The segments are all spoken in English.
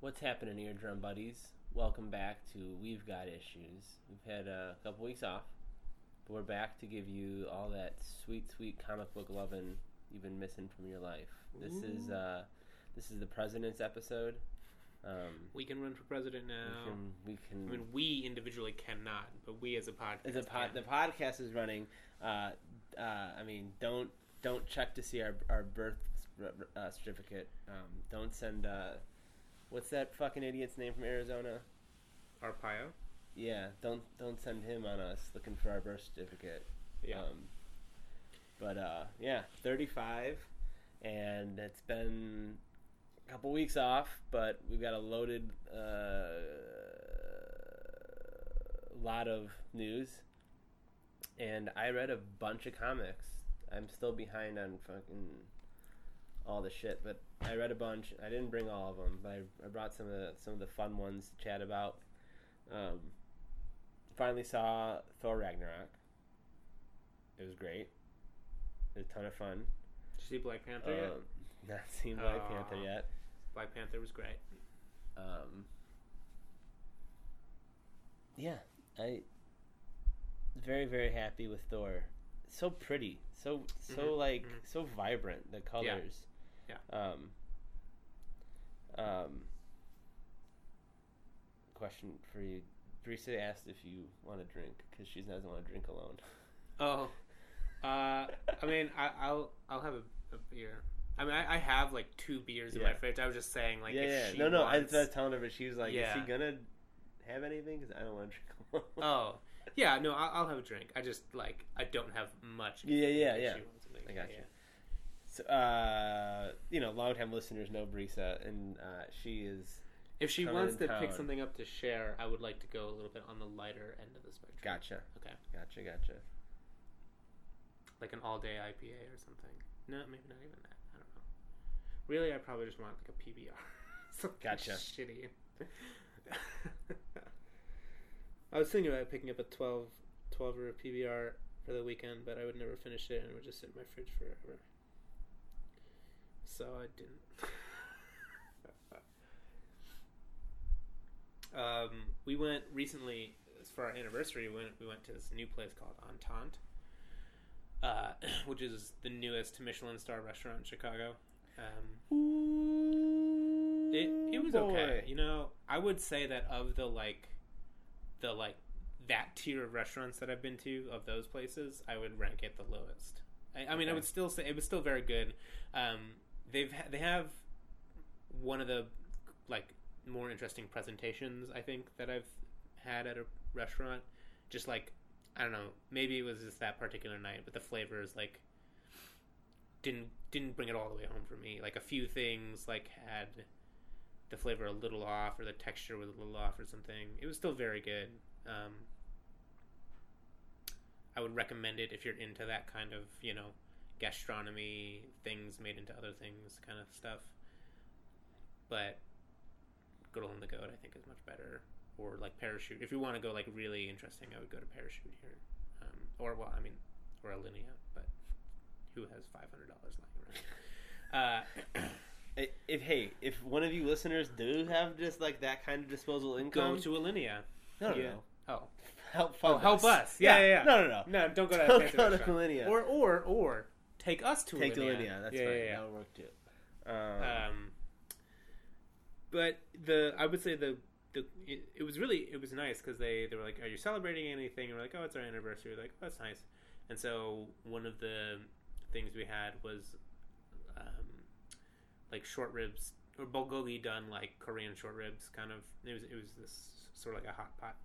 What's happening, eardrum buddies? Welcome back to We've Got Issues. We've had a couple weeks off, but we're back to give you all that sweet, sweet comic book loving you've been missing from your life. This is uh, this is the president's episode. Um, We can run for president we now. can we can. I mean, we individually cannot, but we as a podcast. the pod, can. the podcast is running. Uh, uh, I mean, don't don't check to see our our birth uh, certificate. Um, don't send. Uh, what's that fucking idiot's name from Arizona? Arpaio. Yeah, don't don't send him on us looking for our birth certificate. Yeah. Um, but uh, yeah, 35, and it's been a couple weeks off, but we've got a loaded uh, lot of news, and I read a bunch of comics. I'm still behind on fucking all the shit, but I read a bunch. I didn't bring all of them, but I, I brought some of the some of the fun ones to chat about. Um, finally saw Thor Ragnarok. It was great. It was a ton of fun. Did you see Black Panther yet? Um, not seen Black Aw. Panther yet. Black Panther was great. Um, yeah, I very very happy with Thor. So pretty, so so Mhm, like mhm. so vibrant. The colors. Yeah. Um. Um. Question for you. Teresa asked if you want to drink because she doesn't want to drink alone. Oh, uh, I mean, I, I'll I'll have a, a beer. I mean, I, I have like two beers in my fridge. I was just saying, like, yeah, if yeah. she No, no. I wants... was telling her, but she was like, "Is Yeah. she gonna have anything?" Because I don't want to drink alone. Oh, yeah. No, I'll, I'll have a drink. I just like I don't have much. Yeah, yeah, yeah. she wants something. I got Yeah, you. Uh, you know, longtime listeners know Brisa, and uh, she is If she wants to pick something up to share, I would like to go a little bit on the lighter end of the spectrum. gotcha, Okay, gotcha, gotcha. like an all-day IPA or something. No, maybe not even that. I don't know. Really, I probably just want like a PBR. Something Gotcha. Shitty. I was thinking about picking up a 12, 12 or a PBR for the weekend, but I would never finish it and it would just sit in my fridge forever. So I didn't. um, we went recently for our anniversary. We went, we went to this new place called Entente, uh, which is the newest Michelin star restaurant in Chicago. Um, Ooh, it it was boy. okay. You know, I would say that of the like the like that tier of restaurants that I've been to of those places, I would rank it the lowest. I, I mean, I would still say it was still very good. Um, they've ha- they have one of the like more interesting presentations I think that I've had at a restaurant. Just like I don't know, maybe it was just that particular night, but the flavors like didn't didn't bring it all the way home for me. Like a few things like had the flavor a little off or the texture was a little off or something. It was still very good. Um, I would recommend it if you're into that kind of, you know, gastronomy, things made into other things kind of stuff. But Girl and the Goat, I think, is much better. Or like Parachute. If you want to go like really interesting, I would go to Parachute here. Um, or well, I mean, or Alinea, but who has five hundred dollars lying around? Uh, If hey, if one of you listeners do have just like that kind of disposable income, go to Alinea. no, no, yeah. no. Oh, help oh, fund help us! Yeah, yeah, yeah. No, no, no. No, don't go to Don't go to. Alinea. Or or or take us to Take Alinea. Alinea. That's yeah, fine. yeah, yeah. That would work too. Um, Um, but the I would say the the it, it was really it was nice because they they were like, "Are you celebrating anything?" And we're like, "Oh, it's our anniversary." We're like, "Oh, that's nice." And so one of the things we had was um, like short ribs or bulgogi done like Korean short ribs, kind of. It was it was this sort of like a hot pot.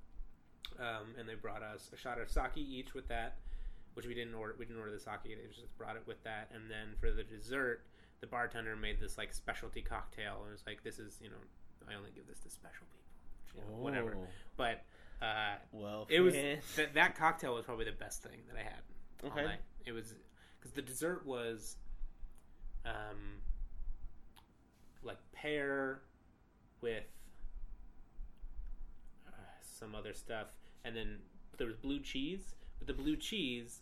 Um, and they brought us a shot of sake each with that, which we didn't order. We didn't order the sake; they just brought it with that. And then for the dessert, the bartender made this like specialty cocktail, and it was like, "This is you know, I only give this to special people, you know, whatever." oh, But uh, Well, it was fan- that cocktail was probably the best thing that I had Okay. It was because the dessert was, um, like pear with uh, some other stuff, and then there was blue cheese. But the blue cheese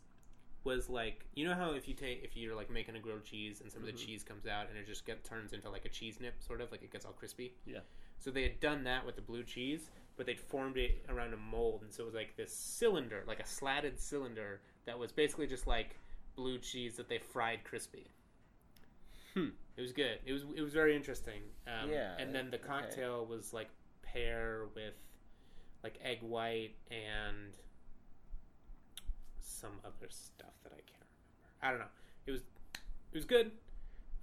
was like you know how if you take if you're like making a grilled cheese and some of Mhm. the cheese comes out and it just get turns into like a cheese nip sort of like it gets all crispy. Yeah. So they had done that with the blue cheese, but they'd formed it around a mold, and so it was like this cylinder, like a slatted cylinder that was basically just like blue cheese that they fried crispy. Hmm. It was good. It was it was very interesting. Um, Yeah, And then the okay. cocktail was like pear with like egg white and some other stuff that I can't remember. I don't know. It was it was good.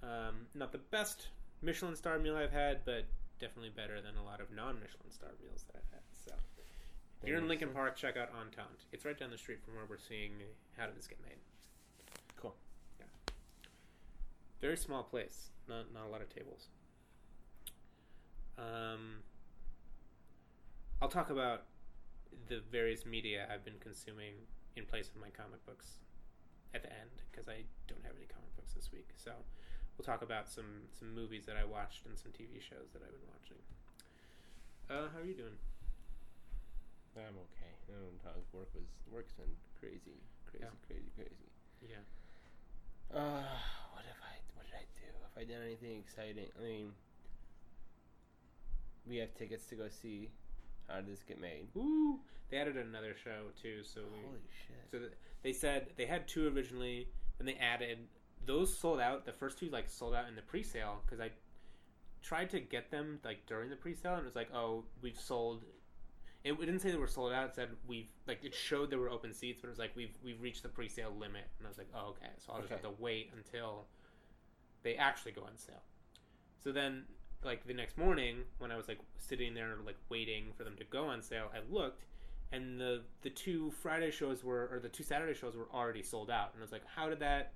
Um, not the best Michelin star meal I've had, but definitely better than a lot of non Michelin star meals that I've had. So if you're in Lincoln. Park, check out Entente. It's right down the street from where we're seeing How Did This Get Made. Cool. Yeah. Very small place. Not not a lot of tables. Um, I'll talk about the various media I've been consuming in place of my comic books at the end because I don't have any comic books this week. So we'll talk about some some movies that I watched and some TV shows that I've been watching. Uh, how are you doing? I'm okay. I don't know. Work was work's been crazy, crazy, Yeah. crazy, crazy. Yeah. Uh, what have I? What did I do? Have I done anything exciting? I mean, we have tickets to go see. How did this get made? Ooh, they added another show too. So we, Holy shit! So they said they had two originally, and they added those sold out. The first two like sold out in the pre-sale because I tried to get them like during the pre-sale, and it was like, oh, we've sold. It, it didn't say they were sold out. It said we've like it showed there were open seats, but it was like we've we've reached the pre-sale limit, and I was like, oh, okay. So I'll just Okay. have to wait until they actually go on sale. So then, like the next morning, when I was like sitting there like waiting for them to go on sale, I looked, and the the two Friday shows were or the two Saturday shows were already sold out, and I was like, how did that?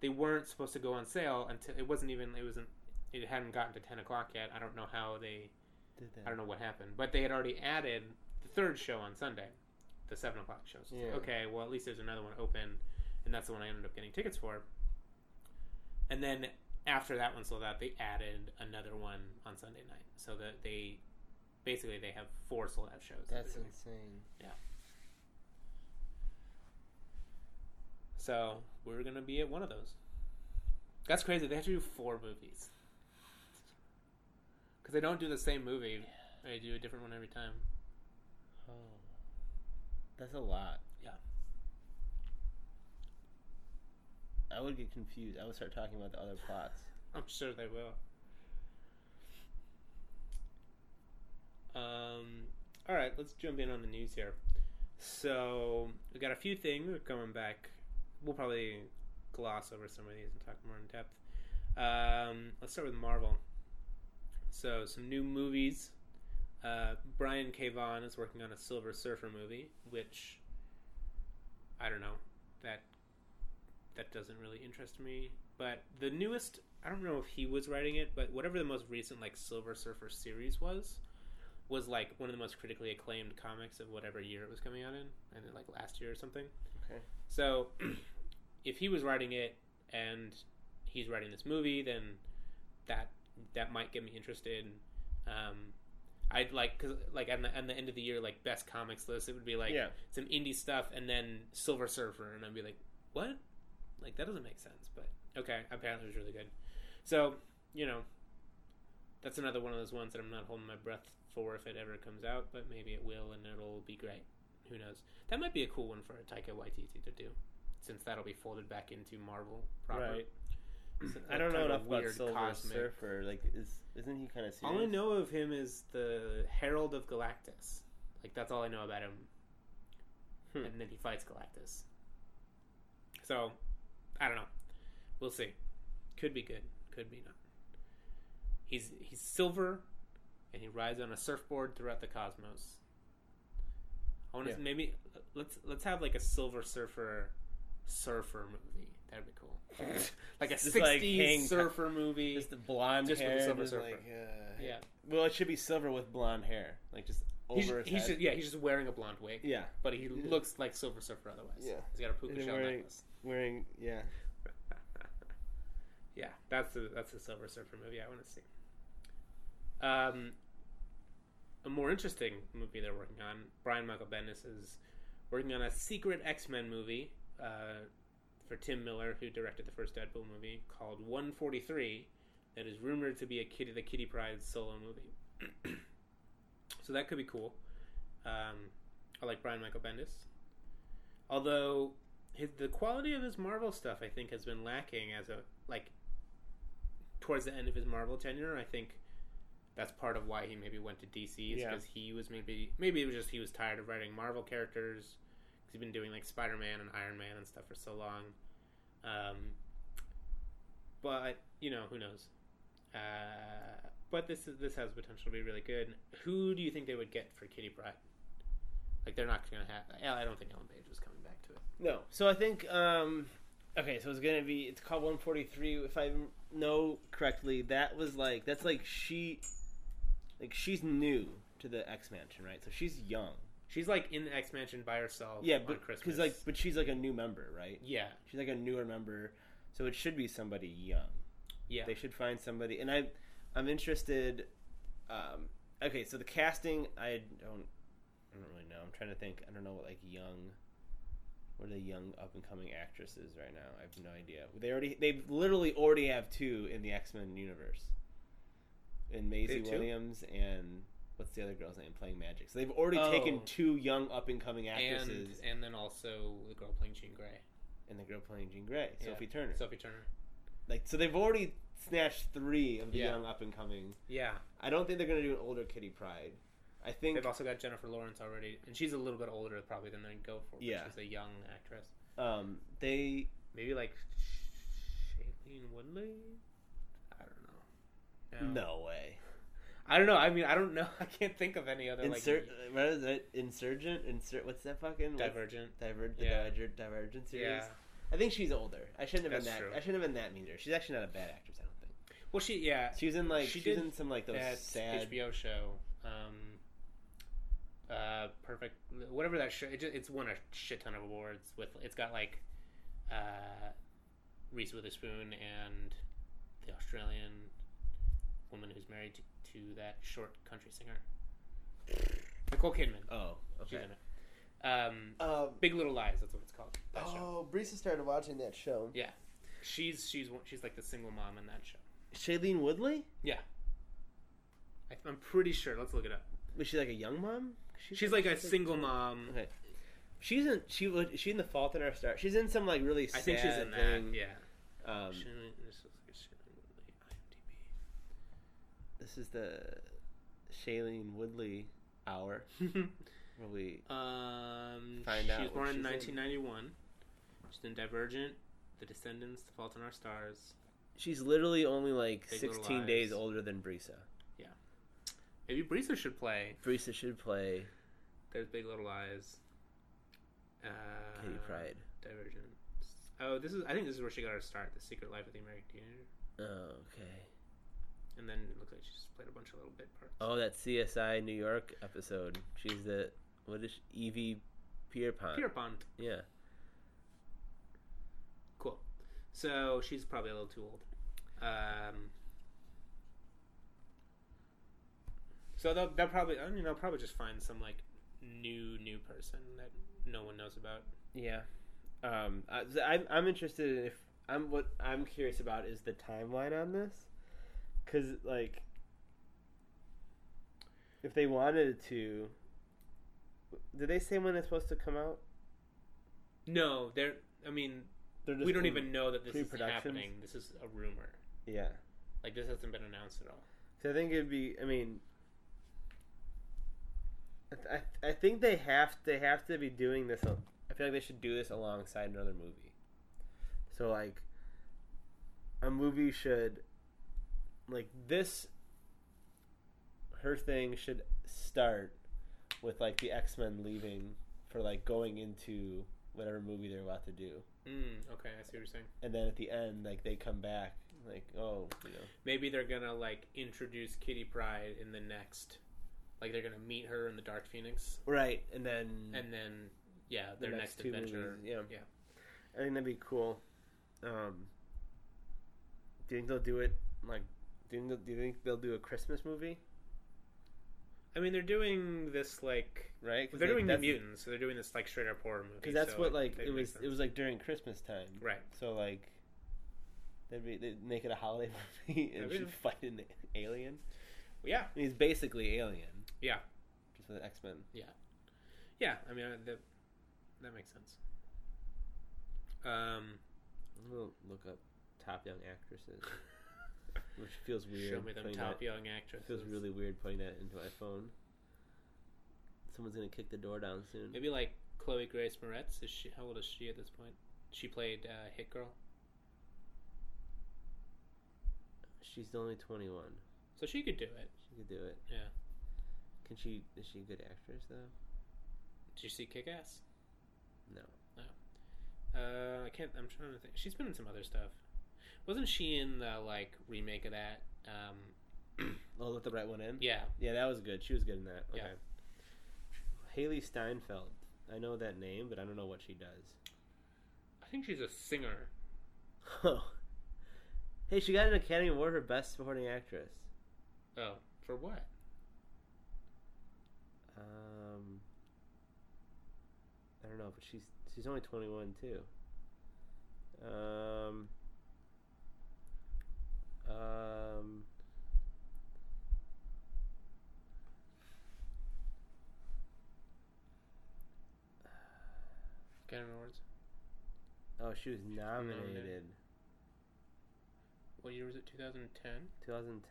They weren't supposed to go on sale until it wasn't even it wasn't it hadn't gotten to ten o'clock yet. I don't know how they Did that? I don't know what happened, but they had already added the third show on Sunday, the seven o'clock show. So it's like, okay, well at least there's another one open, and that's the one I ended up getting tickets for. And then after that one sold out, they added another one on Sunday night, so that they basically they have four sold out shows. That's insane. Yeah. So we're gonna be at one of those. That's crazy. They have to do four movies because they don't do the same movie. They do a different one every time. Oh, that's a lot. Yeah. I would get confused. I would start talking about the other plots. I'm sure they will. Um, all right, let's jump in on the news here. So we got a few things coming back. We'll probably gloss over some of these and talk more in depth. Um, let's start with Marvel. So some new movies. Uh, Brian K. Vaughan is working on a Silver Surfer movie, which I don't know that that doesn't really interest me. But the newest, I don't know if he was writing it, but whatever the most recent like Silver Surfer series was, was like one of the most critically acclaimed comics of whatever year it was coming out in, and like last year or something. Okay. So, if he was writing it and he's writing this movie, then that that might get me interested. Um, I'd like because like at the, at the end of the year, like best comics list, it would be like yeah. some indie stuff and then Silver Surfer, and I'd be like, what? Like that doesn't make sense. But okay, apparently it was really good. So you know, that's another one of those ones that I'm not holding my breath for if it ever comes out, but maybe it will and it'll be great. Who knows? That might be a cool one for Taika Waititi to do, since that'll be folded back into Marvel proper. Right. So I don't know enough about Silver cosmic- Surfer. Like, is isn't he kind of serious? All I know of him is the Herald of Galactus. Like that's all I know about him. Hmm. And then he fights Galactus. So, I don't know. We'll see. Could be good. Could be not. He's he's silver, and he rides on a surfboard throughout the cosmos. I want to Yeah. maybe let's let's have like a Silver Surfer surfer movie. That'd be cool. like a Just '60s like hang- surfer movie. Just the blonde Just with hair. the Silver Surfer. like, uh, yeah, Well, it should be silver with blonde hair, like just he's, he's just yeah he's just wearing a blonde wig. yeah, but he looks like Silver Surfer otherwise. Yeah. he's got a puka shell wearing- necklace. wearing yeah. yeah, that's the that's the Silver Surfer movie I want to see. Um, a more interesting movie they're working on. Brian Michael Bendis is working on a secret X Men movie. Uh, for Tim Miller, who directed the first Deadpool movie, called 143, that is rumored to be a Kitty the Kitty Pryde solo movie. so that could be cool. Um, I like Brian Michael Bendis, although his, the quality of his Marvel stuff, I think, has been lacking as a like towards the end of his Marvel tenure. I think that's part of why he maybe went to DC is Yeah. because he was maybe maybe it was just he was tired of writing Marvel characters because he's been doing like Spider Man and Iron Man and stuff for so long. Um, but you know who knows. Uh, but this is this has potential to be really good. Who do you think they would get for Kitty Pryde? Like they're not gonna have. I don't think Ellen Page is coming back to it. No. So I think um okay, so it's going to be it's called 143 if I know correctly. That was like that's like she like she's new to the X Mansion, right? So she's young. She's like in the X Mansion by herself. Yeah, on but Christmas. cuz like but she's like a new member, right? yeah, She's like a newer member. So it should be somebody young. yeah. They should find somebody and I I'm interested um okay, so the casting I don't I don't really know. I'm trying to think. I don't know what like young what are the young up and coming actresses right now? I have no idea. They already they literally already have two in the X Men universe. In Maisie? Williams and what's the other girl's name playing Magik. So they've already Oh. taken two young up and coming and actresses and then also the girl playing Jean Grey, and the girl playing Jean Grey, Yeah. Sophie Turner. Sophie Turner. like so they've already snatched three of the Yeah. young up and coming. Yeah, I don't think they're gonna do an older Kitty Pryde. I think they've also got Jennifer Lawrence already, and she's a little bit older probably than they go for. but Yeah. she's a young actress. um, they Maybe like Shailene Woodley. I don't know. no way. I don't know. I mean, I don't know. I can't think of any other Insert like what is it? Insurgent? Insert what's that fucking what's- Divergent. Diver, the Yeah. Divergent, Divergent series. Yeah. I think she's older. I shouldn't have been that. true. I shouldn't have been that mean to her. She's actually not a bad actress. I don't think. Well, she yeah. She was in like She she, was did in some like those that sad. HBO show. Um, uh, perfect. Whatever that show. It just, it's won a shit ton of awards. With it's got like, uh, Reese Witherspoon and the Australian woman who's married to, to that short country singer, Nicole Kidman. Oh, She's okay. in it. Um, Um, Big Little Lies. That's what it's called. That show. oh, Breesa started watching that show. Yeah. She's she's she's like the single mom in that show. Shailene Woodley Yeah. I, I'm pretty sure. Let's look it up. was she like a young mom? She's like a single mom. Okay. She's in. She was. She in the Fault in Our Star. She's in some like really. Sad I think she's in that. Yeah. Um, this is like Shailene this is the Shailene Woodley hour where we. Um, Find she out was born in she's in. 1991. She's in Divergent, The Descendants, The Fault in Our Stars. She's literally only like Big Little 16 days Lies. older than Breesa. Maybe Brisa should play. Brisa should play There's Big Little Lies. Uh, Kitty Pryde. Divergent. Oh, this is. I think this is where she got her start. The Secret Life of the American Teenager. Oh, okay. And then it looks like she's played a bunch of little bit parts. Oh, that CSI New York episode. She's the what is she? Evie Pierpont. Pierpont. Yeah. Cool. So she's probably a little too old. Um, so they'll, they'll probably, I mean, they'll probably just find some like new new person that no one knows about. Yeah. Um, I, I'm I'm interested in if I'm what I'm curious about is the timeline on this, because like, if they wanted to, did they say when it's supposed to come out? No, they're. I mean, They're we don't even know that this is happening. This is a rumor. Yeah. Like this hasn't been announced at all. So I think it'd be. I mean, I, th- I I think they have they have to be doing this. I feel like they should do this alongside another movie. So like, a movie should, like this. Her thing should start with like the X Men leaving for like going into whatever movie they're about to do, Mm, okay, I see what you're saying. and then at the end, like they come back, like oh, you know, Maybe they're gonna like introduce Kitty Pryde in the next. Like they're gonna meet her in the Dark Phoenix, right, and then and then yeah, The their next next, two adventure. movies, yeah. yeah. I think that'd be cool. Um, do you think they'll do it like? Do you think, do you think they'll do a Christmas movie? I mean, they're doing this like right? they're doing that's, Mutants, so they're doing this like straight up horror movie. because that's so what like it was. sense. It was like during Christmas time, right. so like they'd be they'd make it a holiday movie and she'd fight an alien. Yeah, I mean, he's basically alien. Yeah. just with X Men. yeah. Yeah. I mean, uh, that that makes sense. Um, I'm gonna look up top young actresses, which feels weird. show me them putting top that- young actresses. feels really weird putting that into my phone. Someone's gonna kick the door down soon. Maybe like Chloe Grace Moretz. Is she? How old is she at this point? She played uh, Hit Girl, She's only 21. so she could do it. She could do it. Yeah. Can she? Is she a good actress though? Did you see Kick Ass? No. Uh, I can't. I'm trying to think. She's been in some other stuff. Wasn't she in the like remake of that? Um, Oh, let the right one in. yeah. Yeah, that was good. She was good in that. Okay. Yeah. Hailee Steinfeld. I know that name, but I don't know what she does. I think she's a singer. Oh. Hey, she got an Academy Award for Best Supporting Actress. Oh, for what? Um, I don't know, but she's she's only 21 too. Um, um, Academy Awards. oh, she was nominated. Nominated. What year was it? 2010. 2010.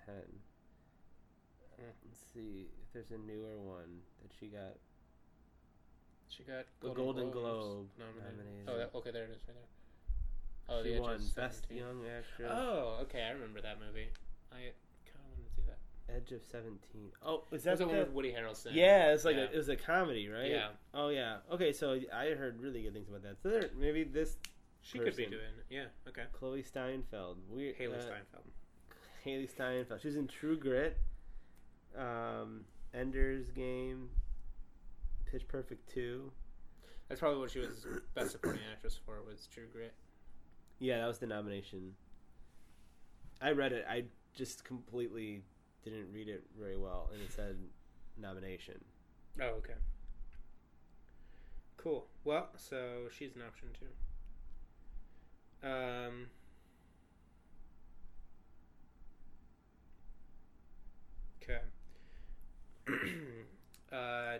Hmm. Let's see if there's a newer one that she got. She got The Golden, Golden Globe nominated. nominated. Oh, that, okay, there it is, right there. Oh, she the won Best Young Actress. Oh, okay, I remember that movie. I kind of wanted to see that. Edge of 17. Oh, is That the one with Woody Harrelson. Yeah, it's like Yeah. A, it was a comedy, right? Yeah. Oh yeah. Okay, so I heard really good things about that. So there, maybe this She could be person. doing. Yeah. Okay. Chloe Steinfeld, we Hailee uh, Steinfeld. Hailee Steinfeld. She's in True Grit, um, Ender's Game, Pitch Perfect two. That's probably what she was best supporting actress for was True Grit. Yeah, that was the nomination. I read it. I just completely didn't read it very well, and it said nomination. Oh, okay. Cool. Well, so she's an option too. Um. Okay. uh,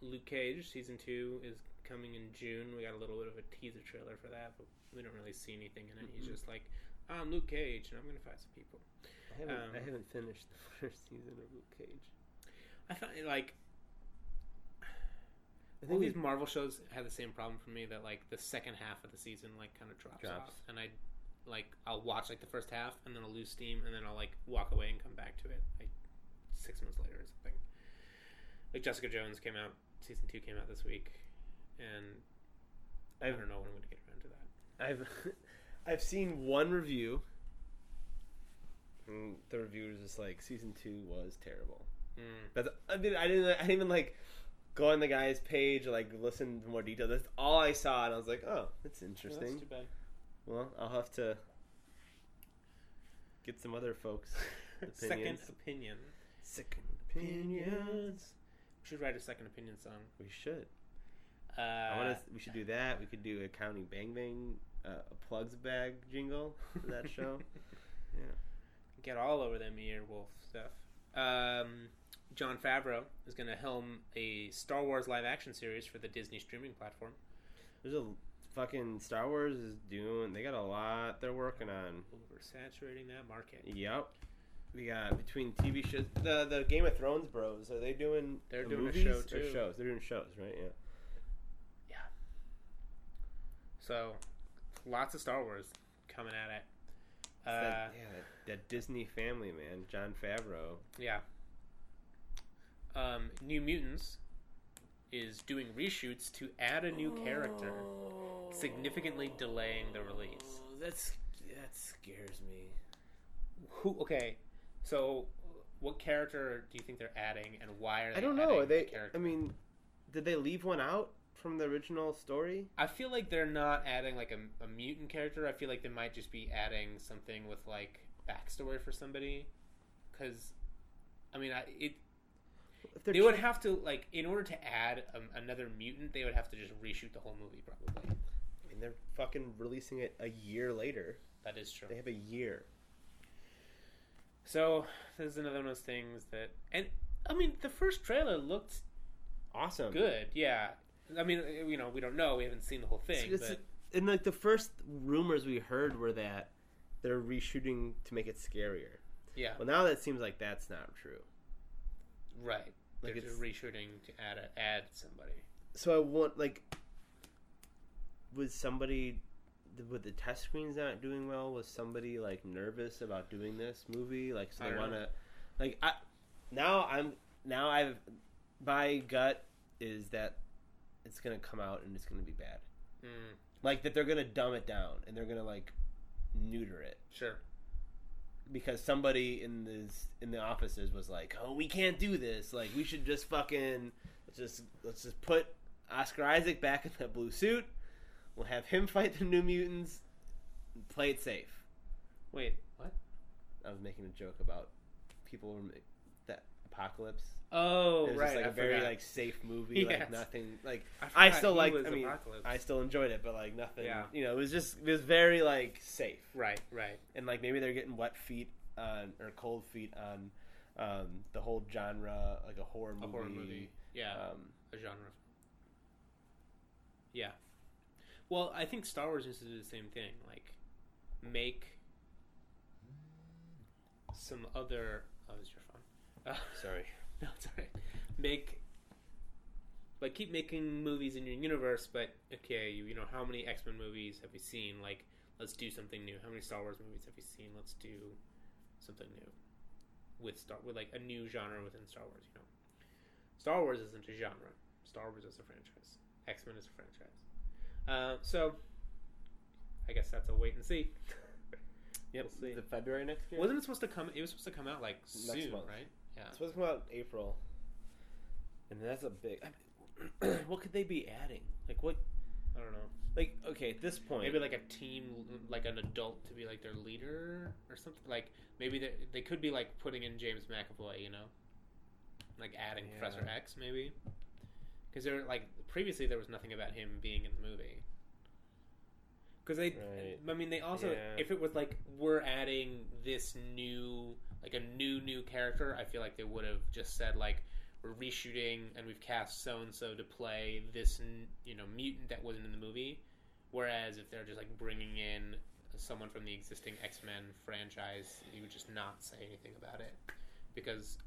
Luke Cage season two is coming in June. We got a little bit of a teaser trailer for that, but we don't really see anything in it. He's Mhm. just like, I'm Luke Cage, and I'm gonna fight some people. I haven't, I Um, haven't finished the first season of Luke Cage. I find like I all think these Marvel shows have the same problem for me that like the second half of the season like kind of drops, Drops. off, and I like I'll watch like the first half and then I'll lose steam and then I'll like walk away and come back to it like six months later or something. Like Jessica Jones came out, season two came out this week, and I I've don't know when I'm going to get around to that. I've I've seen one review. And the review was just like season two was terrible. Mm. That's I mean I didn't I didn't even like go on the guy's page like listen to more detail. That's all I saw, and I was like, oh, that's interesting. that's too bad. Well, I'll have to get some other folks. Second opinion. Second Opinions. We should write a second opinion song. We should. Uh, I want to. We should do that. We could do a Comedy Bang Bang, uh, a plugs bag jingle for that show. yeah. get all over them earwolf stuff. Um, Jon Favreau is going to helm a Star Wars live action series for the Disney streaming platform. There's a fucking Star Wars is doing. They got a lot they're working on. Oversaturating that market. Yep. We got between TV shows, the the Game of Thrones bros. Are they doing? They're the doing a show, too. Shows. They're doing shows, right? Yeah. Yeah. So, lots of Star Wars coming at it. Uh, that, yeah, that, that Disney family man, Jon Favreau. yeah. Um, New Mutants is doing reshoots to add a new character, significantly delaying the release. Oh, That's that scares me. Who? Okay, so what character do you think they're adding, and why are they? I don't know. Are they? I mean, did they leave one out from the original story? I feel like they're not adding like a, a mutant character. I feel like they might just be adding something with like backstory for somebody. Because, I mean, I, it if they're They would have to like in order to add um, another mutant, they would have to just reshoot the whole movie. Probably I mean, they're fucking releasing it a year later. that is true. They have a year. So this is another one of those things that, and I mean, the first trailer looked Awesome. good. Yeah, I mean, uh, you know, we don't know. We haven't seen the whole thing, It's- but and like the first rumors we heard were that they're reshooting to make it scarier. yeah, Well, now that seems like that's not true. right. Like They're reshooting to add a, add somebody. So I want like, was somebody with the test screens not doing well? Was somebody like nervous about doing this movie? Like, so I they want to, like, I now I'm now I've my gut is that it's gonna come out and it's gonna be bad. Mm, Like that they're gonna dumb it down and they're gonna like neuter it. sure. Because somebody in this in the offices was like, "Oh, we can't do this. Like, we should just fucking let's just let's just put Oscar Isaac back in that blue suit. We'll have him fight the New Mutants. And play it safe." Wait, what? I was making a joke about people that apocalypse. Oh, it was right. just like I a very forgot. like safe movie, Yes. like nothing like I, I still like- I mean, Apocalypse. I still enjoyed it, but like nothing. Yeah. You know, it was just it was very like safe. right, right. and like maybe they're getting wet feet on or cold feet on um, the whole genre, like a horror movie. A horror movie. Yeah, Um, a genre. Yeah. Well, I think Star Wars needs to do the same thing. Like, make some other. Oh, is your phone? Uh, sorry. no, it's alright. Make. Like, keep making movies in your universe, but okay, you, you know, how many X Men movies have we seen? Like, let's do something new. How many Star Wars movies have we seen? Let's do something new with Star with like a new genre within Star Wars. You know, Star Wars isn't a genre. Star Wars is a franchise. X Men is a franchise. Uh, so, I guess that's a wait and see. Yep. We'll see. The February next year. Wasn't it supposed to come? It was supposed to come out like Next soon, month. right? Yeah. It's supposed to come out in April, and that's a big. I mean, what could they be adding? Like what? I don't know. Like okay, at this point, Maybe like a team, like an adult to be like their leader or something. Like maybe they they could be like putting in James McAvoy, you know, like adding Yeah. Professor X maybe. Because there like previously there was nothing about him being in the movie. Because they, Right. I mean, they also Yeah. if it was like we're adding this new like a new new character, I feel like they would have just said like we're reshooting and we've cast so and so to play this you know mutant that wasn't in the movie. Whereas if they're just like bringing in someone from the existing X Men franchise, you would just not say anything about it because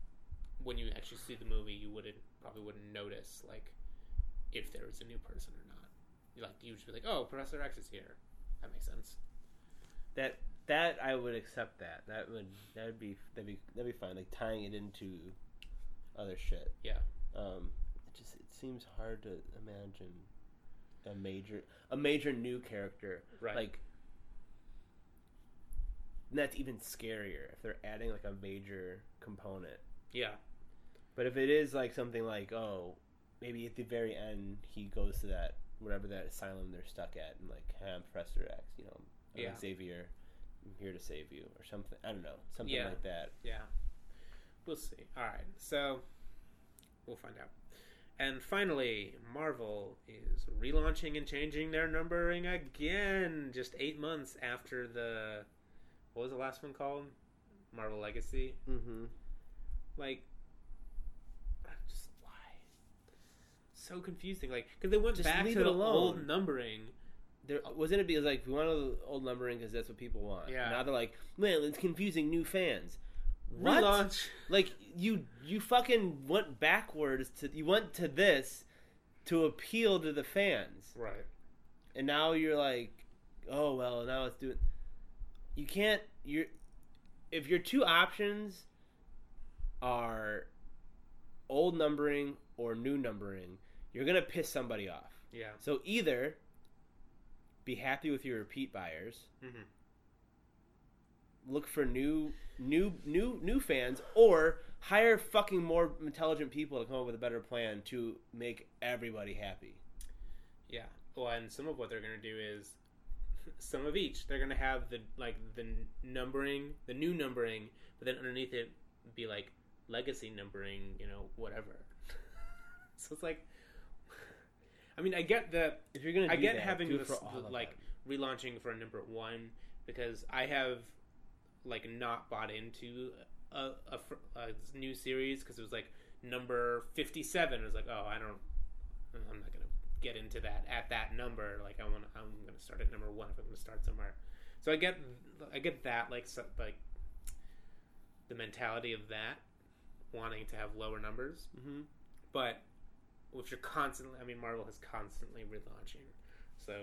when you actually see the movie, you wouldn't probably wouldn't notice like if there was a new person or not. You like you would just be like, oh, Professor X is here. That makes sense. that that I would accept that. That would that would be that'd be that'd be fine. Like tying it into other shit. Yeah. Um, it just it seems hard to imagine a major a major new character Right. like. and That's even scarier if they're adding like a major component. yeah. But if it is like something like, oh, maybe at the very end he goes to that whatever that asylum they're stuck at, and like, hey, I'm Professor X, you know, I'm Yeah. Xavier, I'm here to save you, or something. I don't know, something Yeah. like that. Yeah. We'll see. All right. So we'll find out. And finally, Marvel is relaunching and changing their numbering again. Just eight months after the what was the last one called? Marvel Legacy. Mm-hmm. Like, just why? So confusing. Like, because they went Just back leave to it the alone. old numbering. There wasn't it because like we want the old numbering because that's what people want. Yeah. Now they're like, man, it's confusing new fans. What? Relaunch. Like you you fucking went backwards to you went to this to appeal to the fans. Right. and now you're like, oh well, now let's do it. You can't. You're if your two options are old numbering or new numbering, you're gonna piss somebody off. Yeah. So either be happy with your repeat buyers, hmm look for new, new, new, new fans, or hire fucking more intelligent people to come up with a better plan to make everybody happy. Yeah. Well, and some of what they're going to do is some of each. They're going to have the like the numbering, the new numbering, but then underneath it be like legacy numbering, you know, whatever. so it's like, I mean, I get the If you're gonna, I get that, having do the, for all of like relaunching for number one because I have like not bought into a, a, a new series because it was like number fifty seven. It was like, oh, I don't, I'm not gonna get into that at that number. Like I want, I'm gonna start at number one if I'm gonna start somewhere. So I get, I get that like so, like the mentality of that wanting to have lower numbers, Mhm. but if you're constantly, I mean, Marvel is constantly relaunching, so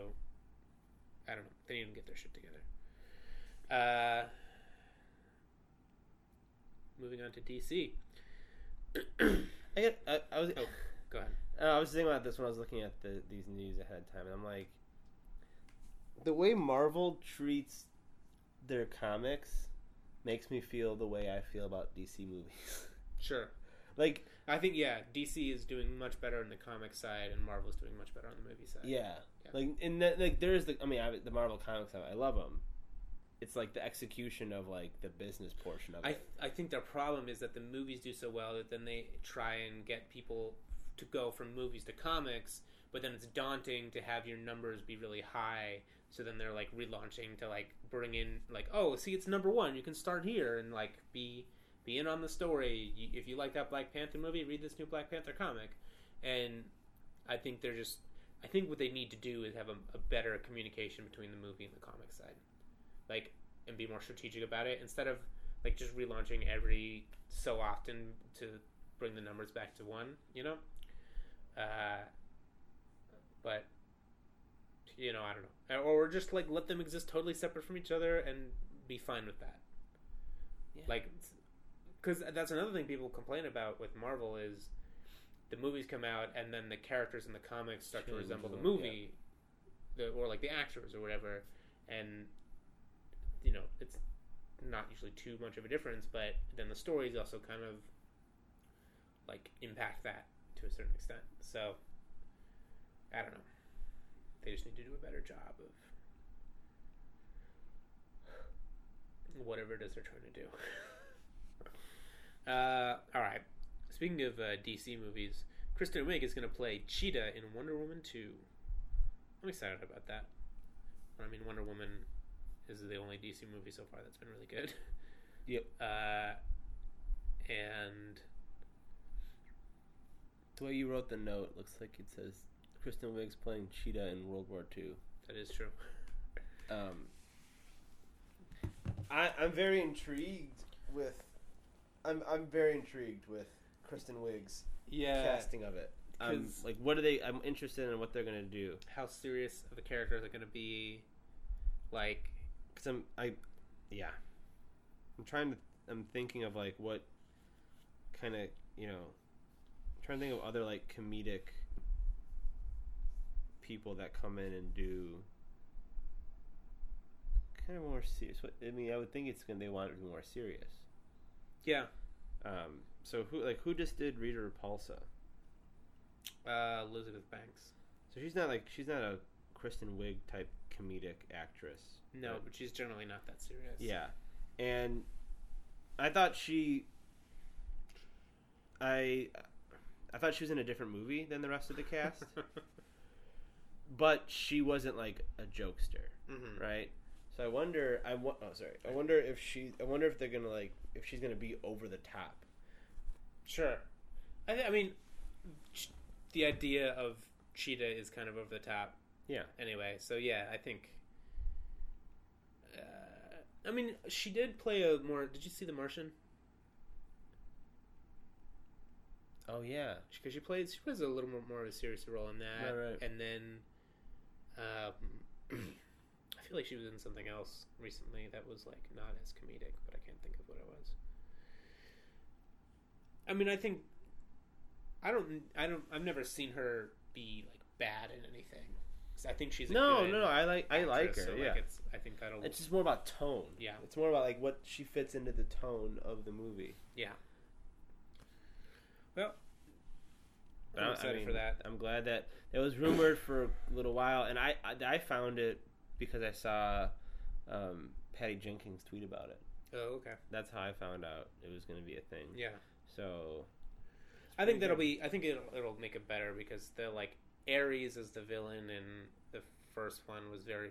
I don't know. They need to get their shit together. Uh, moving on to DC. I, get, I, I was. Oh. Go ahead. Uh, I was thinking about this when I was looking at the, these news ahead of time, and I'm like, the way Marvel treats their comics makes me feel the way I feel about DC movies. Sure. like, I think yeah, DC is doing much better on the comic side, and Marvel's doing much better on the movie side. yeah, Yeah. like, and that, like, there's the. I mean, I, the Marvel comics, I love them. It's like the execution of like the business portion of I it. I think their problem is that the movies do so well that then they try and get people to go from movies to comics, but then it's daunting to have your numbers be really high. So then they're like relaunching to like bring in like oh see it's number one you can start here and like be be in on the story. If you like that Black Panther movie, read this new Black Panther comic, and I think they're just I think what they need to do is have a, a better communication between the movie and the comic side, like and be more strategic about it instead of like just relaunching every so often to bring the numbers back to one, you know. Uh, but you know, I don't know, or just like let them exist totally separate from each other and be fine with that. Yeah. Like, because that's another thing people complain about with Marvel is the movies come out and then the characters in the comics start to resemble the movie, the, or like the actors or whatever, and you know it's not usually too much of a difference, but then the stories also kind of like impact that to a certain extent. So I don't know. They just need to do a better job of whatever it is they're trying to do. uh, all right. Speaking of uh, DC movies, Kristen Wiig is going to play Cheetah in Wonder Woman 2. I'm excited about that. I mean, Wonder Woman is the only DC movie so far that's been really good. Yep. Uh, and the way you wrote the note looks like it says Kristen Wiig's playing Cheetah in World War II. that is true. Um, I, I'm very intrigued with. I'm I'm very intrigued with Kristen Wiig's Yeah. casting of it. Um, like, what are they? I'm interested in what they're gonna do. How serious are the characters are going to be? Like, Cause I'm I, yeah. I'm trying to. I'm thinking of like what kind of you know. I'm trying to think of other like comedic people that come in and do kind of more serious. I mean, I would think it's gonna they want it to be more serious. Yeah. Um, so who like who just did Rita Repulsa? Uh, Elizabeth Banks. So she's not like she's not a Kristen Wiig type comedic actress. No, But- but she's generally not that serious. Yeah, and I thought she, I, I thought she was in a different movie than the rest of the cast, but she wasn't like a jokester, hmm right? So I wonder. I wa- oh sorry. I wonder if she. I wonder if they're gonna like if she's gonna be over the top. Sure. I, th- I mean, ch- the idea of Cheetah is kind of over the top. Yeah. Anyway, so yeah, I think. Uh, I mean, she did play a more. Did you see The Martian? Oh yeah. Because she plays, she plays a little more, more of a serious role in that. Right, right. And then, um, feel like she was in something else recently that was like not as comedic, but I can't think of what it was. I mean, I think I don't, I don't, I've never seen her be like bad in anything. I think she's No, no, no. I like I like her. so, yeah. like, it's, I think that'll. It's just more about tone. Yeah. It's more about like what she fits into the tone of the movie. Yeah. Well, I'm I- I excited for that. I'm glad that it was rumored for a little while, and I I, I found it because I saw um, Patty Jenkins tweet about it. Oh, okay. That's how I found out it was going to be a thing. Yeah. So I think that'll be. I think it'll it'll make it better because the like Ares as the villain in the first one was very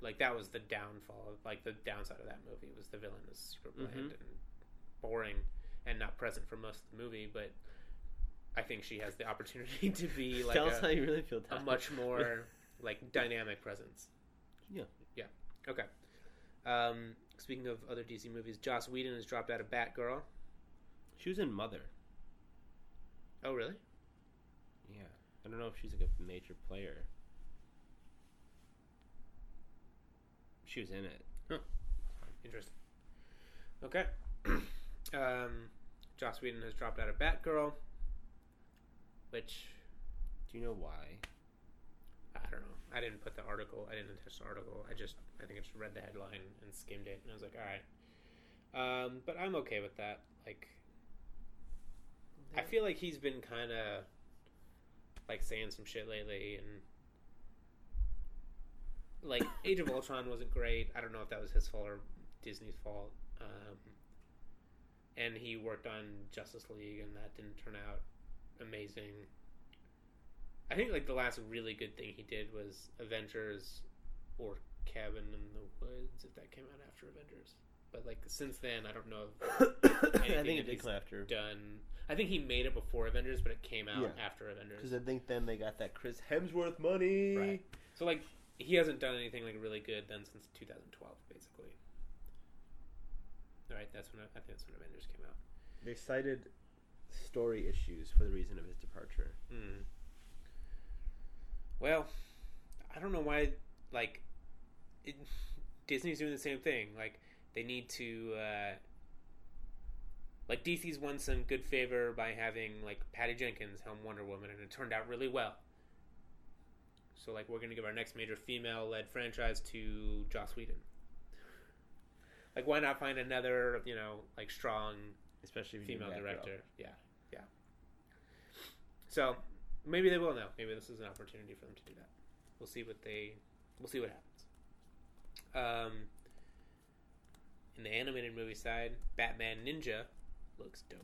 like that was the downfall of like the downside of that movie was the villain was super bland Mhm. and boring and not present for most of the movie, but I think she has the opportunity to be like tell us how you really feel. a much more like dynamic presence. Yeah. Yeah. Okay. Um, speaking of other DC movies, Joss Whedon has dropped out of Batgirl. She was in Mother. Oh, really? Yeah, I don't know if she's like a major player. She was in it. Interesting. Okay. um, Joss Whedon has dropped out of Batgirl, which Do you know why? I don't know. I didn't put the article. I didn't attach the article. I just I think I just read the headline and skimmed it, and I was like, all right. Um, but I'm okay with that. Like, I feel like he's been kind of like saying some shit lately, and like Age of Ultron wasn't great. I don't know if that was his fault or Disney's fault. Um, and he worked on Justice League, and that didn't turn out amazing. I think like the last really good thing he did was Avengers or Cabin in the Woods, if that came out after Avengers. But like since then, I don't know if I think it did come after. done. I think he made it before Avengers, but it came out Yeah. after Avengers. Because I think then they got that Chris Hemsworth money. Right. So like he hasn't done anything like really good then since 2012, basically. All right, that's when I, I think that's when Avengers came out. They cited story issues for the reason of his departure. Hmm. Well, I don't know why. Like, it, Disney's doing the same thing. Like, they need to. Uh, like DC's won some good favor by having like Patty Jenkins helm Wonder Woman, and it turned out really well. So like, we're gonna give our next major female-led franchise to Joss Whedon. Like, why not find another, you know, like strong Especially if you do female director. Yeah, yeah. So maybe they will now. Maybe this is an opportunity for them to do that. We'll see what they. We'll see what happens. Um, in the animated movie side, Batman Ninja looks dope.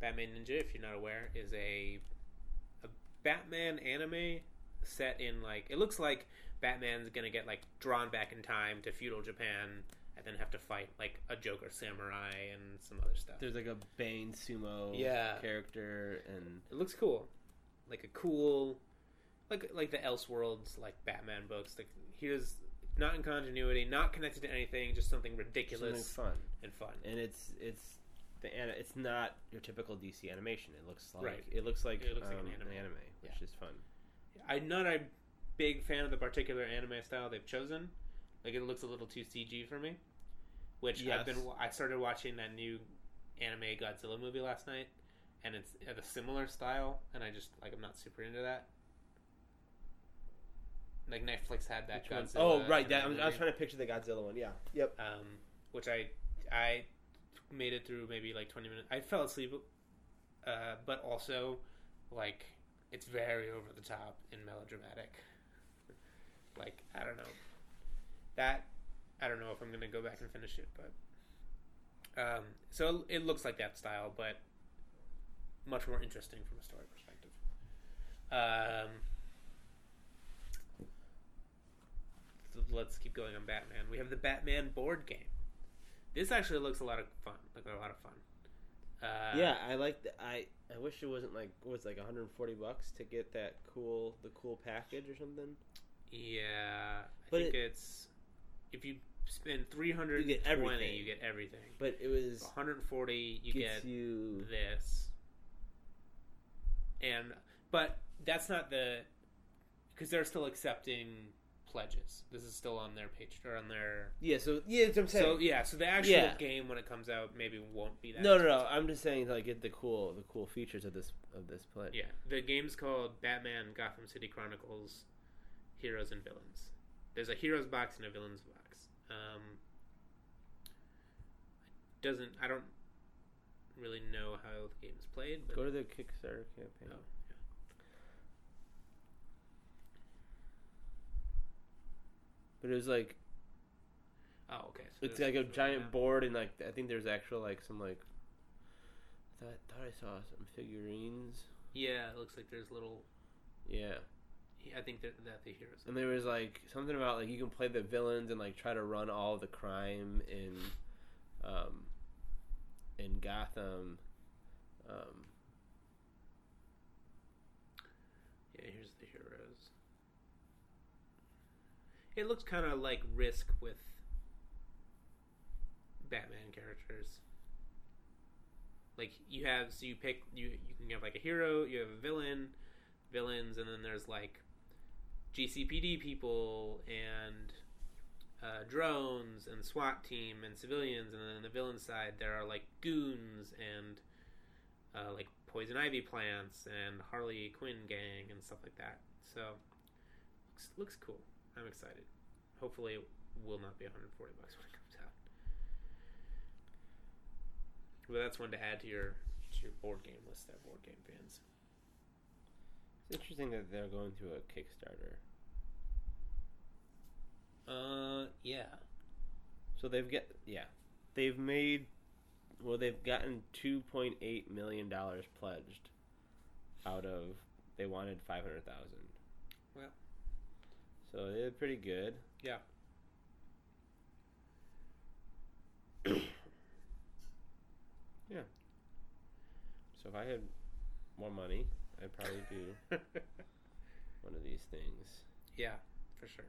Batman Ninja, if you're not aware, is a a Batman anime set in like it looks like Batman's gonna get like drawn back in time to feudal Japan and then have to fight like a Joker samurai and some other stuff. There's like a Bane sumo Yeah. character, and It looks cool, like a cool, like like the Elseworlds like Batman books. Like here's not in continuity, not connected to anything, just something something ridiculous fun. and fun. And it's it's the ana- it's not your typical DC animation. It looks like Right. it looks like It looks like an um, anime. which Yeah. is fun. I'm not a big fan of the particular anime style they've chosen. Like it looks a little too CG for me. Which I've been I started watching that new anime Godzilla movie last night, and it's of a similar style, and I just like I'm not super into that. Like Netflix had that Which one? Oh, right. That, I, was, I was trying to picture the Godzilla one. Yeah. Yep. um, which I I made it through maybe like twenty minutes. I fell asleep, uh, but also like it's very over the top and melodramatic. like I don't know that I don't know if I'm gonna go back and finish it, but um, so it looks like that style, but much more interesting from a story perspective. Um, let's keep going on Batman. We have the Batman board game. This actually looks a lot of fun. Like a lot of fun. Uh, yeah, I like. The, I I wish it wasn't like was like 140 bucks to get that cool the cool package or something. Yeah, I But think it- it's if you spend three hundred You get everything. you get everything. But it was One hundred forty, you gets get you. this. And but that's not the because they're still accepting pledges. This is still on their page or on their. Yeah. So yeah, that's what I'm saying. So yeah, so the actual Yeah. game when it comes out maybe won't be that. no, no, no. I'm just saying like get the cool the cool features of this of this play. Yeah, the game's called Batman Gotham City Chronicles Heroes and Villains. There's a heroes box and a villains box. Um, doesn't I don't really know how the game is played, but Go to the Kickstarter campaign. Oh, But it was like oh okay. So it's like a giant yeah. board and like I think there's actual like some like thought, thought I saw some figurines. Yeah, it looks like there's little. Yeah, I think that that the heroes. and there was like something about like you can play the villains and like try to run all the crime in, um, in Gotham. Um, Yeah, here's the heroes. It looks kind of like Risk with Batman characters. Like you have, so you pick you you can have like a hero, you have a villain, villains, and then there's like GCPD people and drones and SWAT team and civilians, and then on the villain side there are like goons and uh, like poison ivy plants and Harley Quinn gang and stuff like that. So looks looks cool. I'm excited. Hopefully, it will not be 140 bucks when it comes out. But that's one to add to your to your board game list. That board game fans. it's interesting that they're going through a Kickstarter. Uh, yeah. So they've get yeah, they've made well they've gotten two point eight million dollars pledged out of they wanted five hundred thousand. Well. so they're pretty good. Yeah. yeah. So if I had more money, I'd probably do one of these things. yeah, for sure.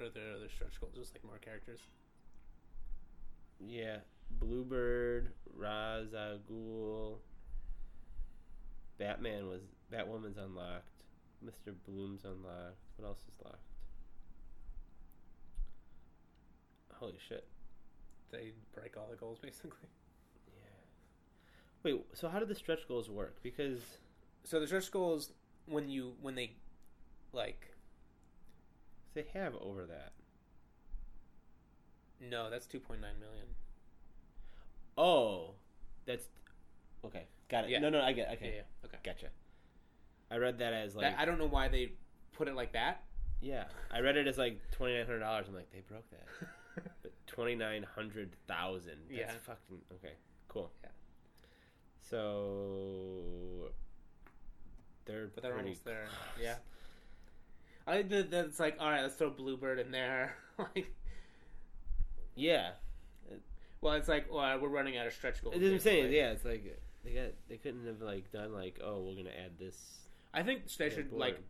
What are the other stretch goals? Just like more characters. Yeah, Bluebird, Ra's al Ghul, Batman was Batwoman's unlocked. Mr. Bloom's unlocked. What else is locked? Holy shit! They break all the goals basically. Yeah. Wait, so how do the stretch goals work? Because So the stretch goals when you when they like they have over that. no, that's 2.9 million. Oh, that's okay. Got it. Yeah. No, no, I get. It. Okay, Yeah, yeah. Okay. gotcha. I read that as like That- I don't know why they put it like that. yeah. I read it as like twenty nine hundred dollars. I'm like they broke that. But twenty nine hundred thousand. That's Yeah. fucking okay. Cool. Yeah. So they're but they're pretty almost there. Yeah. I think that that's like all right. Let's throw Bluebird in there. like, Yeah. well, it's like well, we're running out of stretch goals. It is saying yeah. It's like they got they couldn't have like done like oh we're gonna add this. I think they should board. like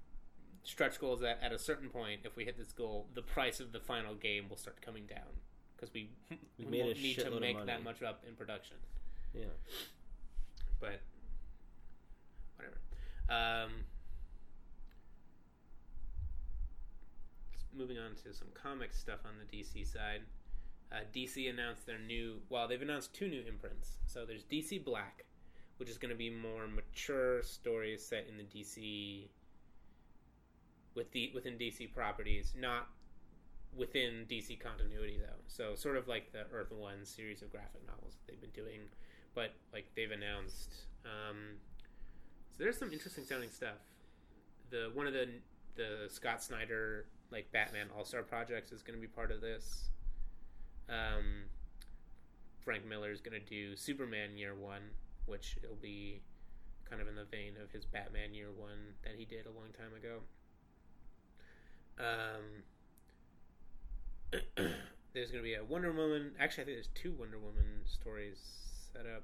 stretch goals that at a certain point, if we hit this goal, the price of the final game will start coming down because we We we made won't need to make that much up in production. Yeah. But whatever. Um, moving on to some comic stuff on the DC side. Uh, DC announced their new. Well, they've announced two new imprints. So there's DC Black, which is going to be more mature stories set in the DC with the within DC properties, not within DC continuity though. So sort of like the Earth One series of graphic novels that they've been doing, but like they've announced. Um, so there's some interesting sounding stuff. The one of the the Scott Snyder like Batman All Star projects is going to be part of this. Um, Frank Miller is going to do Superman Year One, which will be kind of in the vein of his Batman Year One that he did a long time ago. Um, there's going to be a Wonder Woman. Actually, I think there's two Wonder Woman stories set up.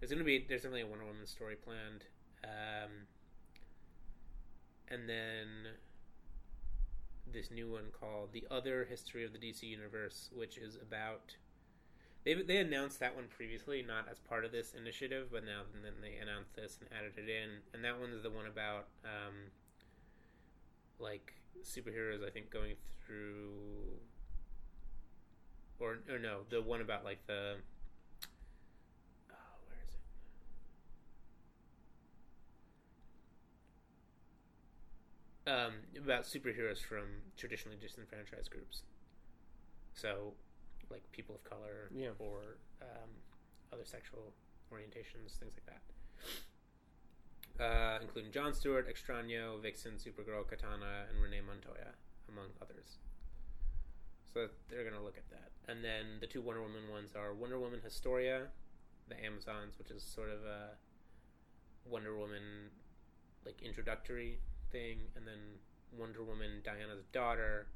There's going to be there's definitely a Wonder Woman story planned, um, and then this new one called "The Other History of the DC Universe," which is about. They they announced that one previously, not as part of this initiative, but now and then they announced this and added it in, and that one's the one about um, like superheroes. I think going through, or or no, the one about like the. Oh, where is it? Um, about superheroes from traditionally disenfranchised groups. So, like people of color Yeah. or um, other sexual orientations, things like that. Uh, including John Stewart, Extraño, Vixen, Supergirl, Katana, and Renee Montoya, among others. So they're gonna look at that. And then the two Wonder Woman ones are Wonder Woman Historia, the Amazons, which is sort of a Wonder Woman like introductory thing, and then Wonder Woman Diana's daughter,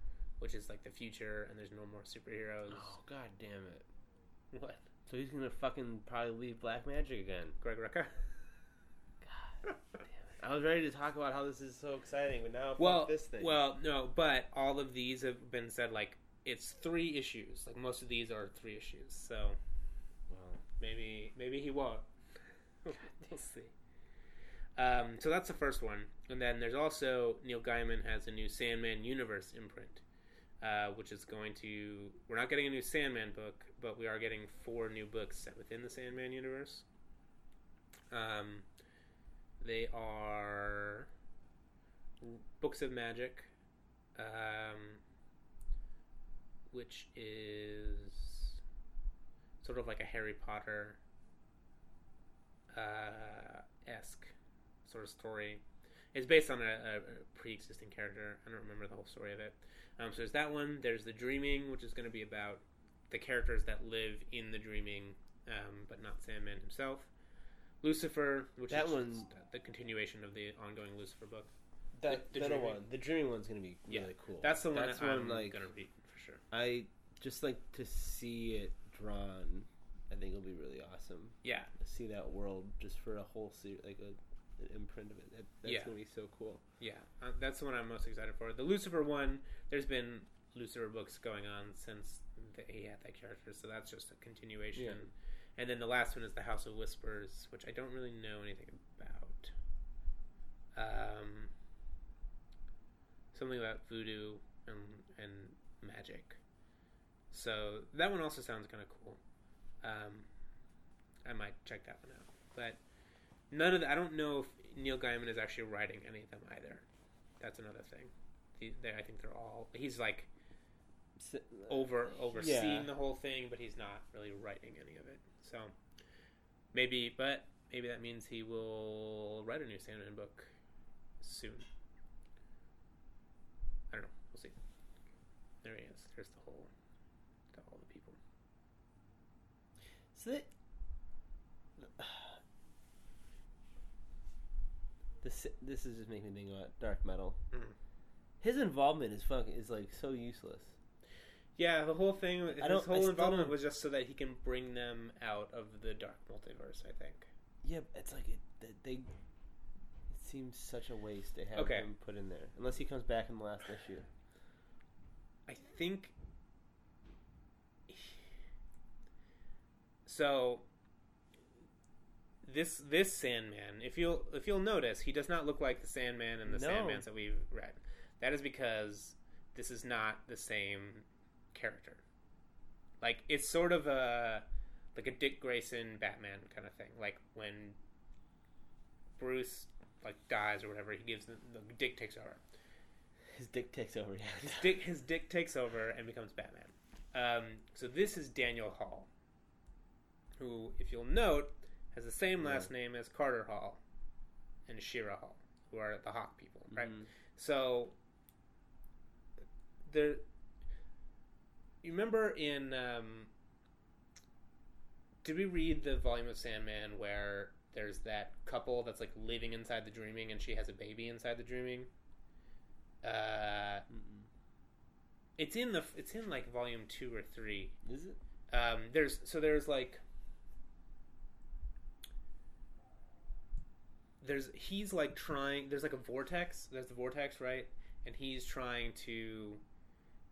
which is like the future, and there's no more superheroes. Oh god damn it! What? So he's gonna fucking probably leave Black Magick again. Greg Rucka? God damn it! I was ready to talk about how this is so exciting, but now fuck well, this thing. well, no, but all of these have been said like it's three issues. Like most of these are three issues. So Well, maybe maybe he won't. we'll see. Um, so that's the first one, and then there's also Neil Gaiman has a new Sandman universe imprint, uh, which is going to. We're not getting a new Sandman book, but we are getting four new books set within the Sandman universe. Um, they are books of magic, um, which is sort of like a Harry Potter uh, esque sort of story. It's based on a, a, pre-existing character. I don't remember the whole story of it. Um, so there's that one. There's the Dreaming, which is going to be about the characters that live in the Dreaming, um, but not Sandman himself. Lucifer, which That is one- the continuation of the ongoing Lucifer book. that the middle one, the dreaming one's gonna be Yeah, really cool. That's the one That's that one, I'm like- gonna read for sure. I just like to see it drawn. I think it'll be really awesome. Yeah, To see that world just for a whole series, like a, an imprint of it. That, that's Yeah. gonna be so cool. yeah, uh, that's the one I'm most excited for. The Lucifer one, there's been Lucifer books going on since the, he had that character, so that's just a continuation. Yeah. And then the last one is the House of Whispers, which I don't really know anything about. Um, something about voodoo and and magic. So that one also sounds kind of cool. Um, I might check that one out. But none of the, I don't know if Neil Gaiman is actually writing any of them either. That's another thing. He, they, I think they're all. He's like uh, over overseeing Yeah. the whole thing, but he's not really writing any of it. So maybe, but maybe that means he will write a new Sandman book soon. I don't know. We'll see. There he is. There's the whole, the, all the people. So that this this is just making me think about dark metal. Mhm. His involvement is fucking is like so useless. Yeah, the whole thing. His I I whole still involvement was just so that he can bring them out of the dark multiverse. I think. Yeah, it's like it they- they. It seems such a waste to have Okay. him put in there, unless he comes back in the last issue. I think so. This this Sandman, if you'll if you'll notice, he does not look like the Sandman and the No. Sandmans that we've read. That is because this is not the same character. Like it's sort of a like a Dick Grayson Batman kind of thing. Like when Bruce like dies or whatever, he gives the, the Dick takes over. His dick takes over. Yeah. His dick, his dick takes over and becomes Batman. Um, so this is Daniel Hall, who, if you'll note, has the same last name as Carter Hall and Shiera Hall, who are the Hawk people, right? Mhm. So there, you remember in um, did we read the volume of Sandman where there's that couple that's like living inside the dreaming and she has a baby inside the dreaming? Uh, Mm-mm. it's in the it's in like volume two or three. Is it? Um, there's so there's like there's he's like trying there's like a vortex there's the vortex right? And he's trying to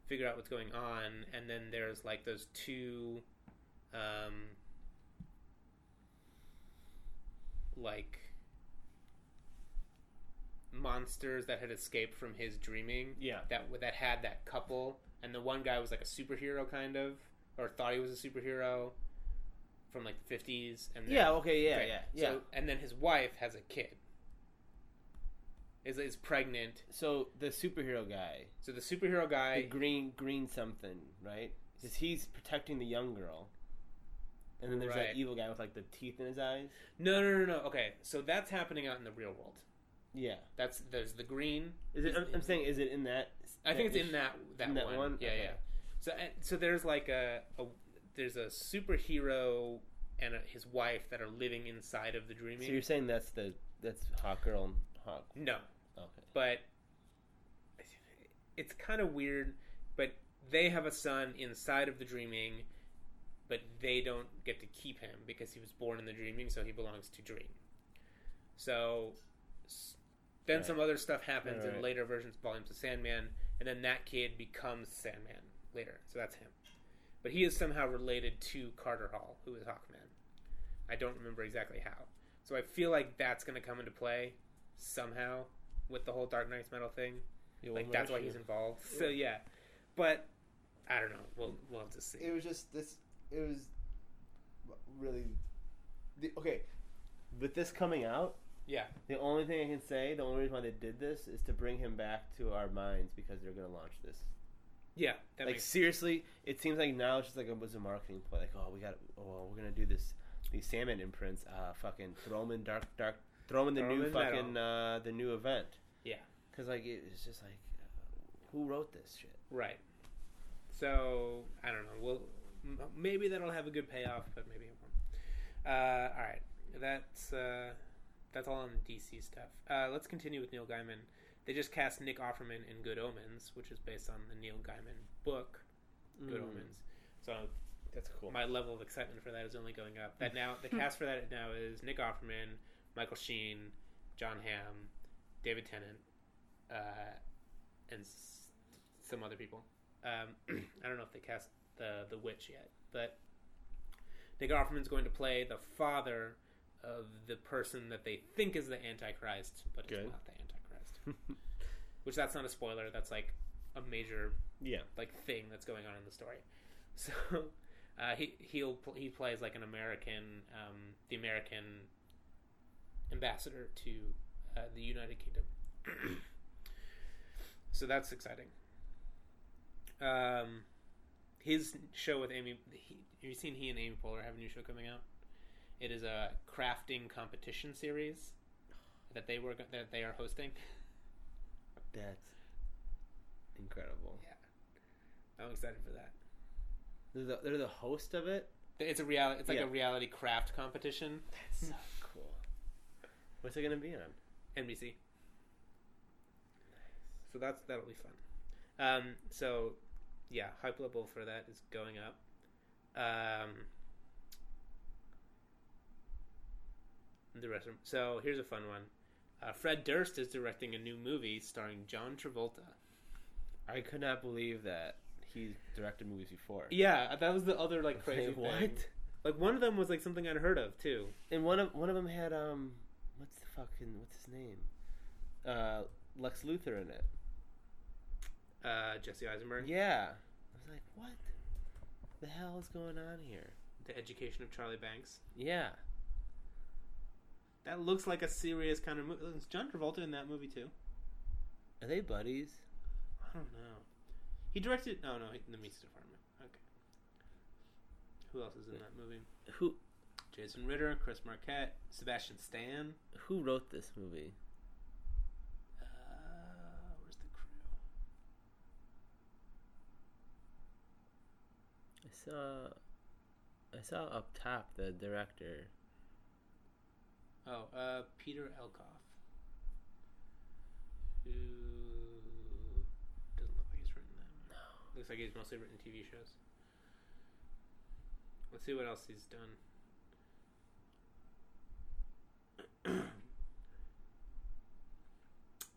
figure out what's going on and then there's like those two um like monsters that had escaped from his dreaming. Yeah. that that had that couple, and the one guy was like a superhero kind of, or thought he was a superhero from like the fifties, and then, Yeah. Okay. Yeah. okay, Yeah. Yeah. So, and then his wife has a kid. Is is pregnant. So the superhero guy, So the superhero the guy, green green something, right? Because he's protecting the young girl, and then there's Right. that evil guy with like the teeth in his eyes. no, no, no, no. Okay, so that's happening out in the real world. Yeah. That's there's the green. Is it? I'm, I'm saying, is it in that? I think it's in that that, in that one. one? Yeah, Okay. yeah. So so there's like a, a there's a superhero and a, his wife that are living inside of the dreaming. So you're saying that's the that's Hawk Girl and Hawk? no, Okay. but it's kind of weird. But they have a son inside of the dreaming, but they don't get to keep him because he was born in the dreaming, so he belongs to Dream. So then Right. some other stuff happens Right, in later versions, volumes of Sandman, and then that kid becomes Sandman later. So that's him. But he is somehow related to Carter Hall, who is Hawkman. I don't remember exactly how. So I feel like that's going to come into play somehow with the whole Dark Nights Metal thing. Yeah, Like that's more why he's issue. involved. So yeah, but I don't know. We'll we'll have to see. It was just this. It was really. The, okay, with this coming out, Yeah, the only thing I can say, the only reason why they did this is to bring him back to our minds because they're gonna launch this. Yeah. Like seriously, it seems like now it's just like it was a marketing play. Like, oh, we got, oh, we're gonna do this, these Sandman imprints. Uh, fucking throw them in dark, dark, throw them in the Throw new in fucking uh, the new event. Yeah. Because like it- it's just like, uh, who wrote this shit? right. So I don't know. We'll m- maybe that'll have a good payoff, but maybe it won't. Uh, all right, that's uh, that's all on the DC stuff. Uh, let's continue with Neil Gaiman. They just cast Nick Offerman in Good Omens, which is based on the Neil Gaiman book Good Mm, Omens. So That's cool. my level of excitement for that is only going up. That now the cast for that now is Nick Offerman, Michael Sheen, Jon Hamm, David Tennant, uh, and s- some other people. Um, I don't know if they cast the the witch yet, but Nick Offerman's going to play the father of the person that they think is the Antichrist, but Good. it's not the Antichrist. Which that's not a spoiler. That's like a major yeah. like thing that's going on in the story. So uh, he he'll he plays like an American, um, the American ambassador to uh, the United Kingdom. so that's exciting. Um, his show with Amy, he, have you seen he and Amy Poehler have a new show coming out? It is a crafting competition series that they were that they are hosting. That's incredible. Yeah, I'm excited for that. They're the, they're the host of it. It's a reality. It's like Yeah. a reality craft competition. That's so cool. What's it gonna be on? NBC. Nice. So that's that'll be fun. Um, so yeah, hype level for that is going up. Um, the rest of so here's a fun one. Uh, Fred Durst is directing a new movie starring John Travolta. I could not believe that he directed movies before. Yeah, that was the other like crazy Like, what? thing. Like one of them was like something I'd heard of too. And one of one of them had um, what's the fucking what's his name? Uh, Lex Luthor in it. Uh, Jesse Eisenberg, Yeah. I was like, what? The hell is going on here? The Education of Charlie Banks. Yeah. That looks like a serious kind of movie. Is John Travolta in that movie too? Are they buddies? I don't know. He directed. No, no, in the Meats Department. Okay. Who else is in that movie? Who Jason Ritter, Chris Marquette, Sebastian Stan. who wrote this movie? Uh, where's the crew? I saw I saw up top the director. Oh, uh, Peter Elkoff. Who doesn't look like he's written that. No. Looks like he's mostly written TV shows. Let's see what else he's done.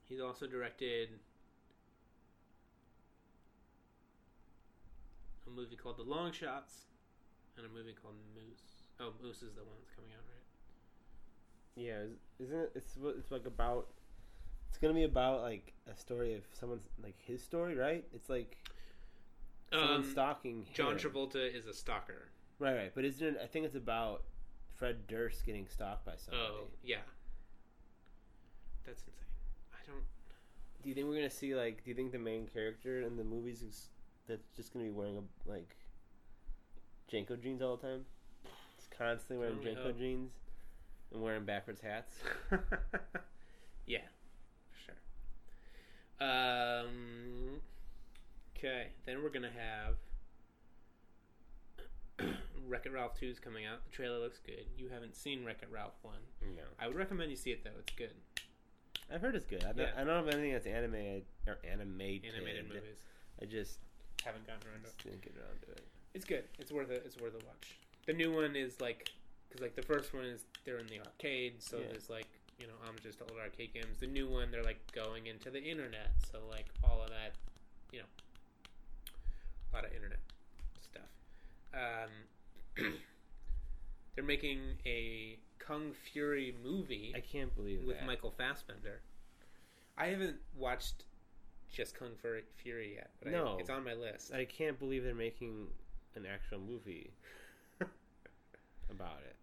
he's also directed a movie called The Long Shots and a movie called Moose. Oh, Moose is the one that's coming out, right? Yeah, is- isn't it? It's it's like about. It's gonna be about like a story of someone's like his story, right? It's like someone Um, stalking John. Travolta is a stalker. Right, right. But isn't it? I think it's about Fred Durst getting stalked by somebody. Oh, yeah. That's insane. I don't. Do you think we're gonna see like? Do you think the main character in the movies is that's just gonna be wearing a like JNCO jeans all the time? It's constantly wearing JNCO jeans and wearing backwards hats. yeah, for sure. Um. Okay, then we're gonna have Wreck It Ralph 2 is coming out. The trailer looks good. You haven't seen Wreck It Ralph 1. No, I would recommend you see it, though. It's good. I've heard it's good. I don't, Yeah. I don't know if anything that's animated or animated. Animated movies. I just Haven't gotten around to it. didn't get around to it. It's good. It's worth it. It's worth a watch. The new one is like, because like the first one is they're in the arcade, so Yeah. there's like you know homages to old arcade games. The new one they're like going into the internet, so like all of that, you know, a lot of internet stuff. Um, they're making a Kung Fury movie I can't believe with that. Michael Fassbender. I haven't watched just Kung Fury, yet, but No. I, it's on my list. I can't believe they're making an actual movie about it.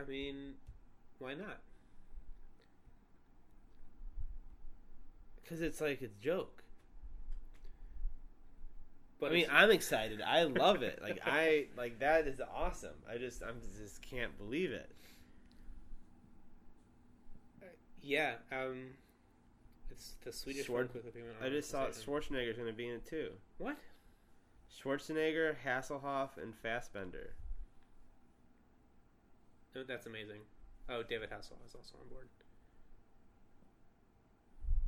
I mean, why not? Because it's like it's a joke. But I mean, I'm excited. I love it. Like I like that is awesome. I just I'm just can't believe it. yeah, um, it's the Swedish Schwar- one quickly came out. I just saw. Schwarzenegger's going to be in it too. What? Schwarzenegger, Hasselhoff, and Fassbender. That's amazing. Oh, David Hasselhoff is also on board.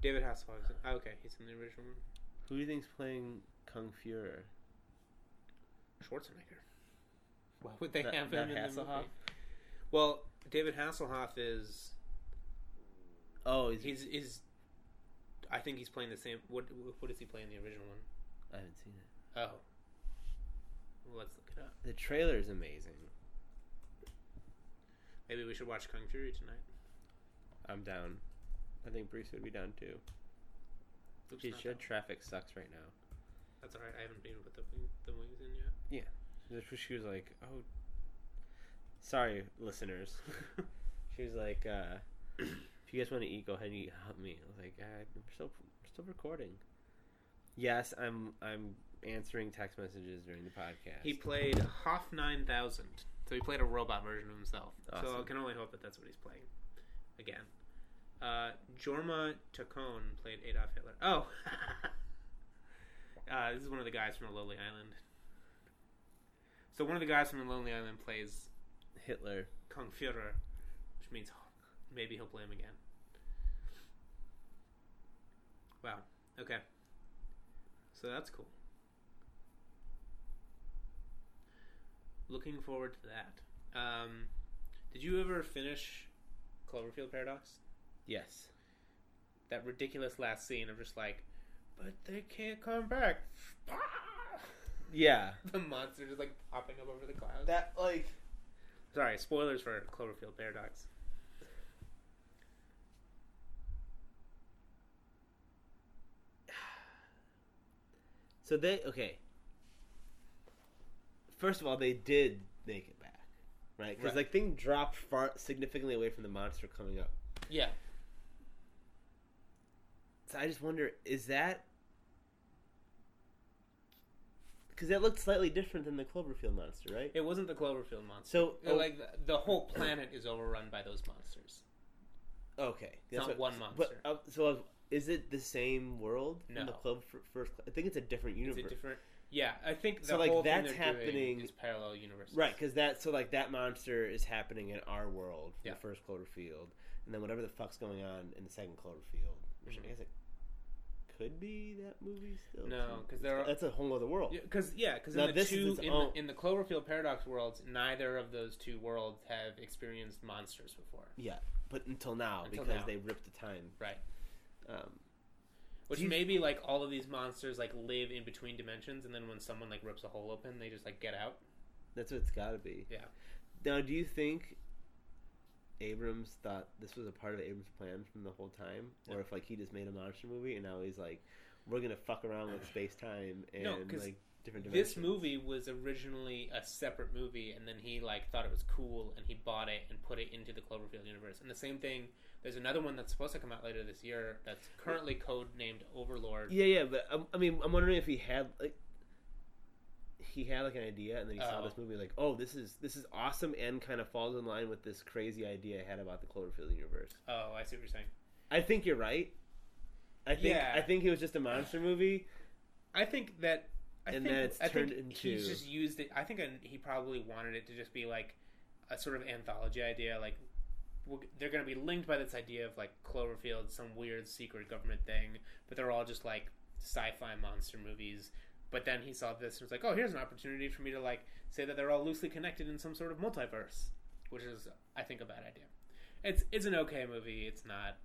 David Hasselhoff. Is oh, okay, he's in the original one. Who do you think's playing Kung Führer? Schwarzenegger. Why would they Not- have him in the Hasselhoff? movie? Well, David Hasselhoff is Oh, he's, he's is. I think he's playing the same. What what does he play in the original one? I haven't seen it. Oh, let's look it up. The trailer is amazing. Maybe we should watch Kung Fury tonight. I'm down. I think Bruce would be down too. Not said that traffic sucks right now. That's alright. I haven't been with the the movies in yet. That's what She was like, "Oh, sorry, listeners." She was like, uh, "If you guys want to eat, go ahead and eat. Help me." I was like, "We're still, still recording." Yes, I'm. I'm answering text messages during the podcast. He played Hoff 9000. So he played a robot version of himself. So I can only hope that that's what he's playing. Again. Uh, Jorma Taccone played Adolf Hitler. Oh! uh, this is one of the guys from The Lonely Island. So one of the guys from The Lonely Island plays Hitler. Kung Führer, which means maybe he'll play him again. Wow. Okay. So that's cool. Looking forward to that. Um, did you ever finish Cloverfield Paradox? Yes. That ridiculous last scene of just like, but they can't come back. Yeah. the monster just like popping up over the clouds. That like Sorry, spoilers for Cloverfield Paradox. So they okay. First of all, they did make it back, right? Because Right. like thing dropped far significantly away from the monster coming up. Yeah. So I just wonder, is that because that looked slightly different than the Cloverfield monster, right? It wasn't the Cloverfield monster. So oh, like the, the whole planet is overrun by those monsters. okay, not one monster. But uh, so uh, is it the same world? No. the Clover first. I think it's a different universe. It's a different. Yeah, I think So, like, that's happening- is parallel universes. Right, because that so like that monster is happening in our world, Yeah. the first Cloverfield, and then whatever the fuck's going on in the second Cloverfield, which Mhm. I guess it could be that movie still. No, because there are- that's a whole other world. Because yeah, because Now, in the two in, own- the, in the Cloverfield paradox worlds, neither of those two worlds have experienced monsters before. Yeah, but until now Until because now. they ripped the time. Right. Um, Which you- maybe like all of these monsters like live in between dimensions, and then when someone like rips a hole open, they just like get out. that's what it's got to be. Yeah. Now, do you think Abrams thought this was a part of Abrams' plan from the whole time, or if like he just made a monster movie and now he's like, we're gonna fuck around with space time and No, like different dimensions? This movie was originally a separate movie, and then he like thought it was cool, and he bought it and put it into the Cloverfield universe. And the same thing. There's another one that's supposed to come out later this year. That's currently code named Overlord. Yeah, yeah, but um, I mean, I'm wondering if he had like he had like an idea, and then he saw Oh. this movie, like, oh, this is this is awesome, and kind of falls in line with this crazy idea I had about the Cloverfield universe. Oh, I see what you're saying. I think you're right. I think Yeah. I think it was just a monster movie. I think that I and think, then it's I turned think into he's just used it. I think he probably wanted it to just be like a sort of anthology idea. Like they're going to be linked by this idea of like Cloverfield, some weird secret government thing, but they're all just like sci-fi monster movies. But then he saw this and was like, "Oh, here's an opportunity for me to like say that they're all loosely connected in some sort of multiverse," which is, I think, a bad idea. It's it's an okay movie. It's not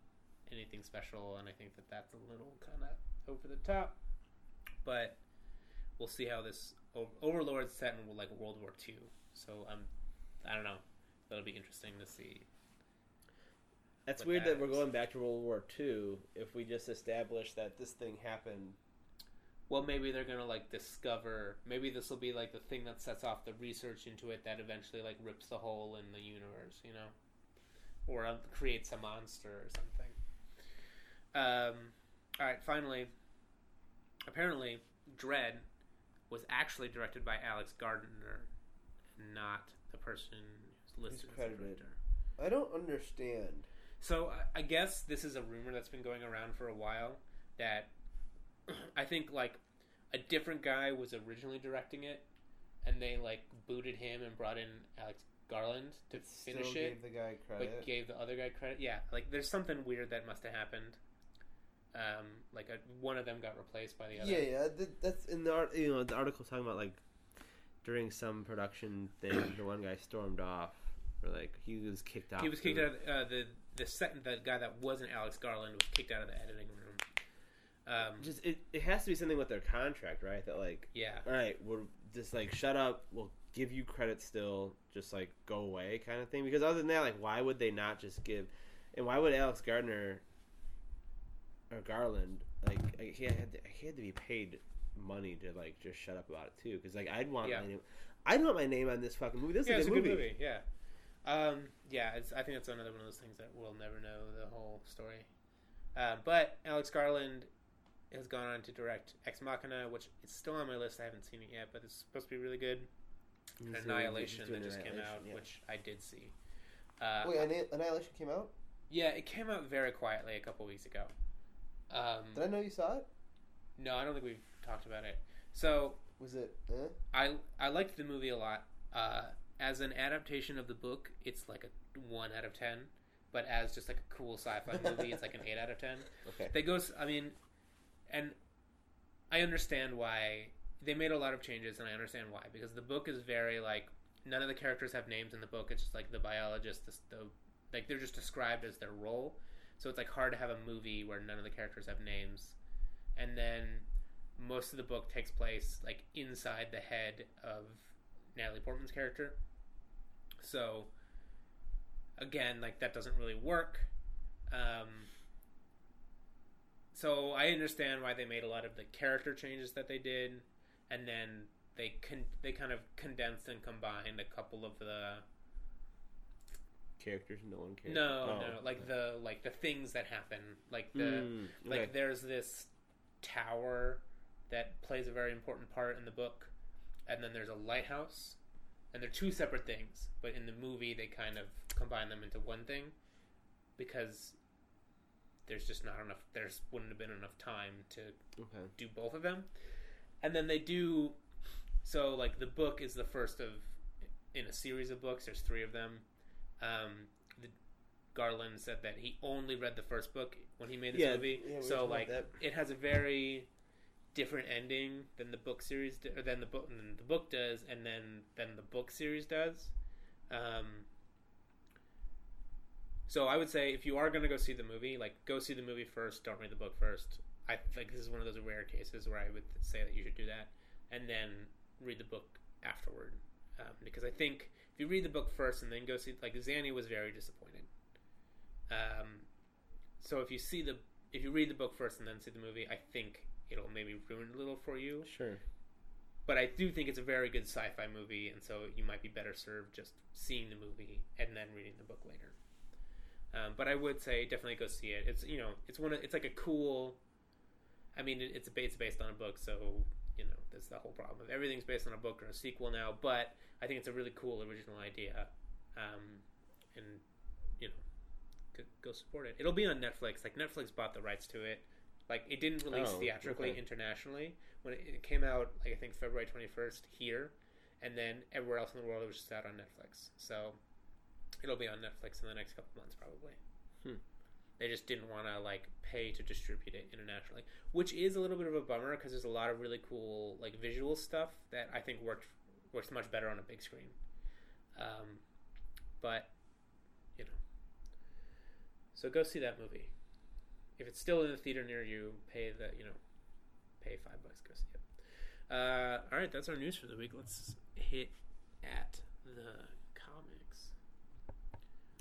anything special, and I think that that's a little kind of over the top. But we'll see how this o- Overlord's set in like World War II. So um, I don't know. That'll be interesting to see. That's weird that that we're going back to World War II if we just established that this thing happened. Well, maybe they're gonna like discover. Maybe this will be like the thing that sets off the research into it that eventually like rips the hole in the universe, you know, or um, creates a monster or something. Um, all right. Finally, apparently, Dredd was actually directed by Alex Gardner, not the person who's listed as the credited. director. I don't understand. So I- I guess this is a rumor that's been going around for a while that I think like a different guy was originally directing it, and they like booted him and brought in Alex Garland to finish it, gave the guy credit. but gave the other guy credit. Yeah, like there's something weird that must have happened. Um, like a, one of them got replaced by the other. yeah, yeah. That's in the art. You know, the article talking about like during some production thing, the one guy stormed off, or like he was kicked out. He was kicked out. Of, uh, the the second the guy that wasn't Alex Garland was kicked out of the editing room. Um, Just it, it has to be something with their contract, right? That like, yeah, all right, we're just like shut up. We'll give you credit still. Just like go away, kind of thing. Because other than that, like, why would they not just give? And why would Alex Gardner or Garland like he had to, he had to be paid money to like just shut up about it too? Because like I'd want Yeah. my name. I'd want my name on this fucking movie. This yeah, is a a good good movie. movie. Yeah, um, yeah. It's, I think it's another one of those things that we'll never know the whole story. Uh, but Alex Garland has gone on to direct Ex Machina, which is still on my list. I haven't seen it yet, but it's supposed to be really good. He's doing- Annihilation that just came out, yeah. which I did see. Uh, Wait, Anni- Annihilation came out. yeah, it came out very quietly a couple weeks ago. Um, Did I know you saw it? no, I don't think we've talked about it. So Was it? Eh? I I liked the movie a lot. Uh, as an adaptation of the book, it's like a one out of ten. But as just like a cool sci-fi movie, it's like an eight out of ten. Okay. They goes, I mean, and I understand why they made a lot of changes, and I understand why because the book is very like none of the characters have names in the book. It's just like the biologist, the, the like they're just described as their role. So it's like hard to have a movie where none of the characters have names, and then most of the book takes place like inside the head of Natalie Portman's character. So again, like that doesn't really work. Um, so I understand why they made a lot of the character changes that they did, and then they con- they kind of condensed and combined a couple of the Characters, no one cares. no Oh. no like the like the things that happen like the Mm, like there's this tower that plays a very important part in the book and then there's a lighthouse and they're two separate things but in the movie they kind of combine them into one thing because there's just not enough there's wouldn't have been enough time to okay. do both of them. And then they do so like the book is the first of in a series of books there's three of them. Um, the garland said that he only read the first book when he made this Yeah, movie. yeah, so like it has a very different ending than the book series or than the book than the book does and then than the book series does um, so I would say if you are going to go see the movie, like go see the movie first. Don't read the book first. I think this is one of those rare cases where I would say that you should do that, and then read the book afterward. Um, because I think if you read the book first and then go see, like Zanny was very disappointed. Um, so if you see the if you read the book first and then see the movie, I think it'll maybe ruin a little for you. Sure. But I do think it's a very good sci-fi movie, and so you might be better served just seeing the movie and then reading the book later. Um, but I would say definitely go see it. It's you know it's one of, it's like a cool. I mean it, it's ba- it's based on a book, so you know that's the whole problem. of Everything's based on a book or a sequel now, but I think it's a really cool original idea, um, and you know go, go support it. It'll be on Netflix. Like Netflix bought the rights to it. Like it didn't release Oh, theatrically okay. internationally when it, it came out. Like I think February twenty first here, and then everywhere else in the world it was just out on Netflix. So it'll be on Netflix in the next couple months probably. Hmm. They just didn't want to like pay to distribute it internationally, which is a little bit of a bummer because there's a lot of really cool like visual stuff that I think worked works much better on a big screen. Um, but you know, so go see that movie. If it's still in the theater near you, pay the you know, pay five bucks. Go see it. Uh, all right, that's our news for the week. Let's hit at the comics.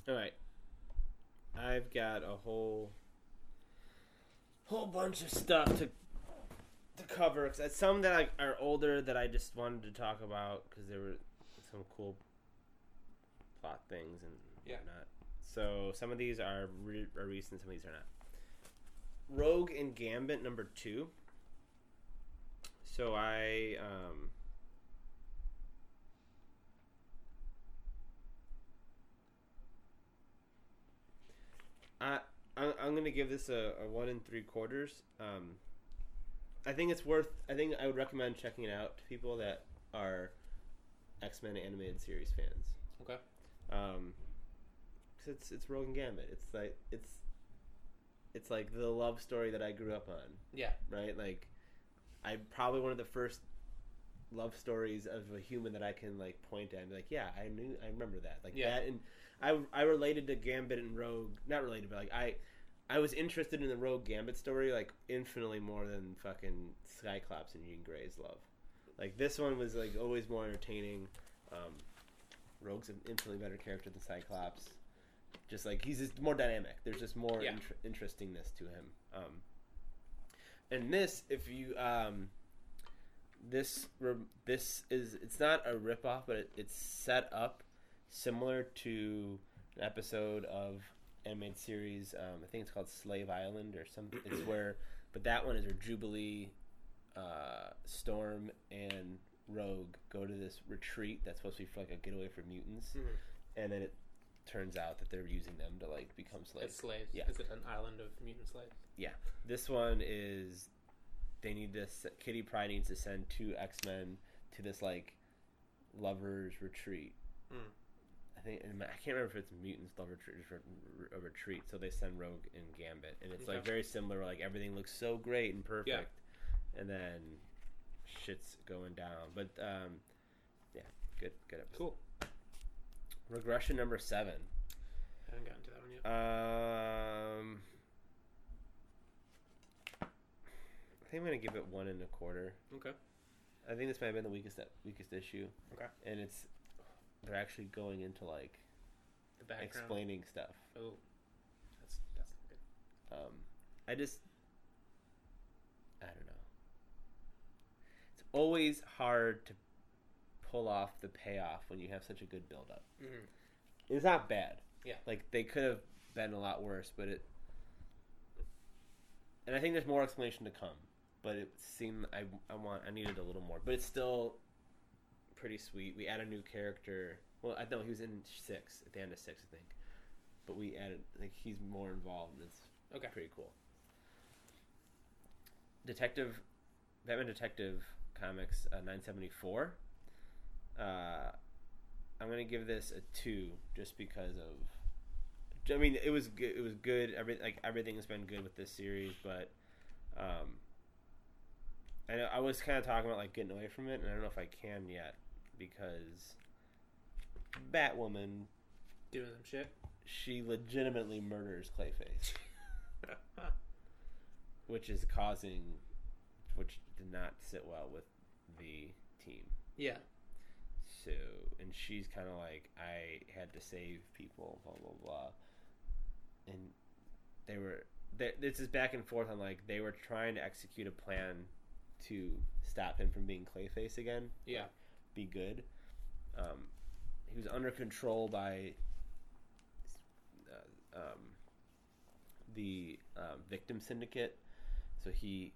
All right. I've got a whole whole bunch of stuff to to cover. 'cause some that I, are older that I just wanted to talk about because there were some cool plot things and Yeah. whatnot. So some of these are, re- are recent, some of these are not. Rogue and Gambit number two. So I um, I I'm, gonna give this a, a one and three quarters. Um, I think it's worth. I think I would recommend checking it out to people that are X Men animated series fans. Okay. Um, 'cause it's it's Rogue and Gambit. It's like it's it's like the love story that I grew up on. Yeah. Right. Like I probably one of the first love stories of a human that I can like point at and be like, yeah, I knew, I remember that. Like Yeah. that, and I I related to Gambit and Rogue, not related, but like I. I was interested in the Rogue Gambit story like infinitely more than fucking Cyclops and Jean Grey's love. Like this one was like always more entertaining. Um, Rogue's an infinitely better character than Cyclops. Just like he's just more dynamic. There's just more Yeah. inter- interestingness to him. Um, and this, if you um, this this is it's not a ripoff, but it, it's set up similar to an episode of animated series. Um, I think it's called Slave Island or something. It's where, but that one is where Jubilee, uh, Storm, and Rogue go to this retreat that's supposed to be for like a getaway for mutants, Mhm. and then it turns out that they're using them to like become As slaves. slaves. Yeah. Is it an island of mutant slaves? Yeah. This one is they need to Kitty Pryde needs to send two X Men to this like lovers retreat. Mm. I think I can't remember if it's mutants love retreat or retreat. So they send Rogue and Gambit, and it's like very similar. Like everything looks so great and perfect, Yeah. and then shit's going down. But um, yeah, good, good episode. Cool. Regression number seven. I haven't gotten to that one yet. Um, I think I'm gonna give it one and a quarter. Okay. I think this might have been the weakest weakest issue. Okay. And it's they're actually going into like The background. explaining stuff. Oh, that's that's not good. Um, I just I don't know. It's always hard to pull off the payoff when you have such a good build up. Mm-hmm. It's not bad. Yeah. Like they could have been a lot worse, but it. And I think there's more explanation to come, but it seemed I I want I needed a little more, but it's still pretty sweet. We add a new character. Well, I know he was in six at the end of six, I think, but we added like he's more involved. And it's Okay. pretty cool. Detective, Batman Detective Comics uh, 974. Uh, I'm gonna give this a two just because of. I mean, it was good. It was good. Every like everything has been good with this series, but um, I know I was kind of talking about like getting away from it, and I don't know if I can yet because Batwoman Doing some shit. she legitimately murders Clayface, which is causing, which did not sit well with the team. yeah. So, and she's kind of like, I had to save people, blah blah blah, and they were. They, this is back and forth on like they were trying to execute a plan to stop him from being Clayface again. Yeah. be good. Um, he was under control by uh, um, the um, victim syndicate, so he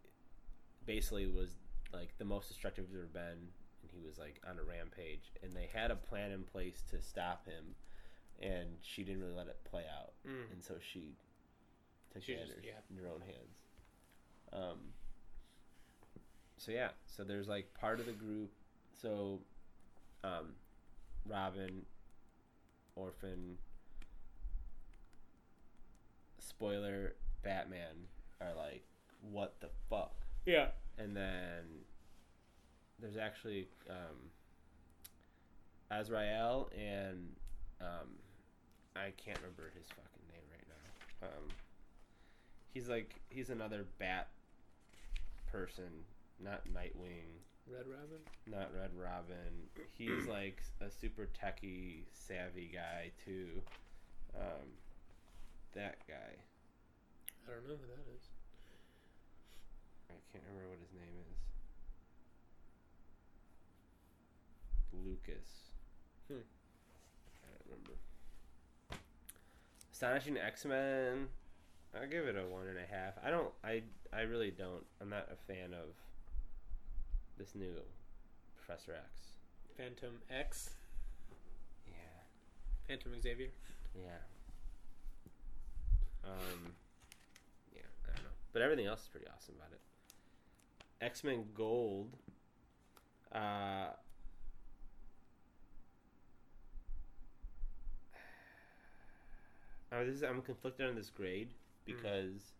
basically was like the most destructive he's ever been, he was like on a rampage. And they had a plan in place to stop him, and she didn't really let it play out, Mm. and so she took She it just- her, yeah. in her own hands. Um, so yeah, so there's like part of the group. So, um, Robin, Orphan, spoiler, Batman are like, what the fuck? Yeah. and then there's actually um, Azrael and um, I can't remember his fucking name right now. Um, he's like he's another bat person, not Nightwing, Red Robin. not Red Robin. He's like a super techie savvy guy too. Um, that guy. I don't know who that is. I can't remember what his name is. Lucas. Hmm. I don't remember. Astonishing X Men. I'll give it a one and a half. I don't. I. I really don't. I'm not a fan of this new Professor X. Phantom X. Yeah. Phantom Xavier. Yeah. Um. Yeah. I don't know. But everything else is pretty awesome about it. X Men Gold. Uh. I was, I'm conflicted on this grade because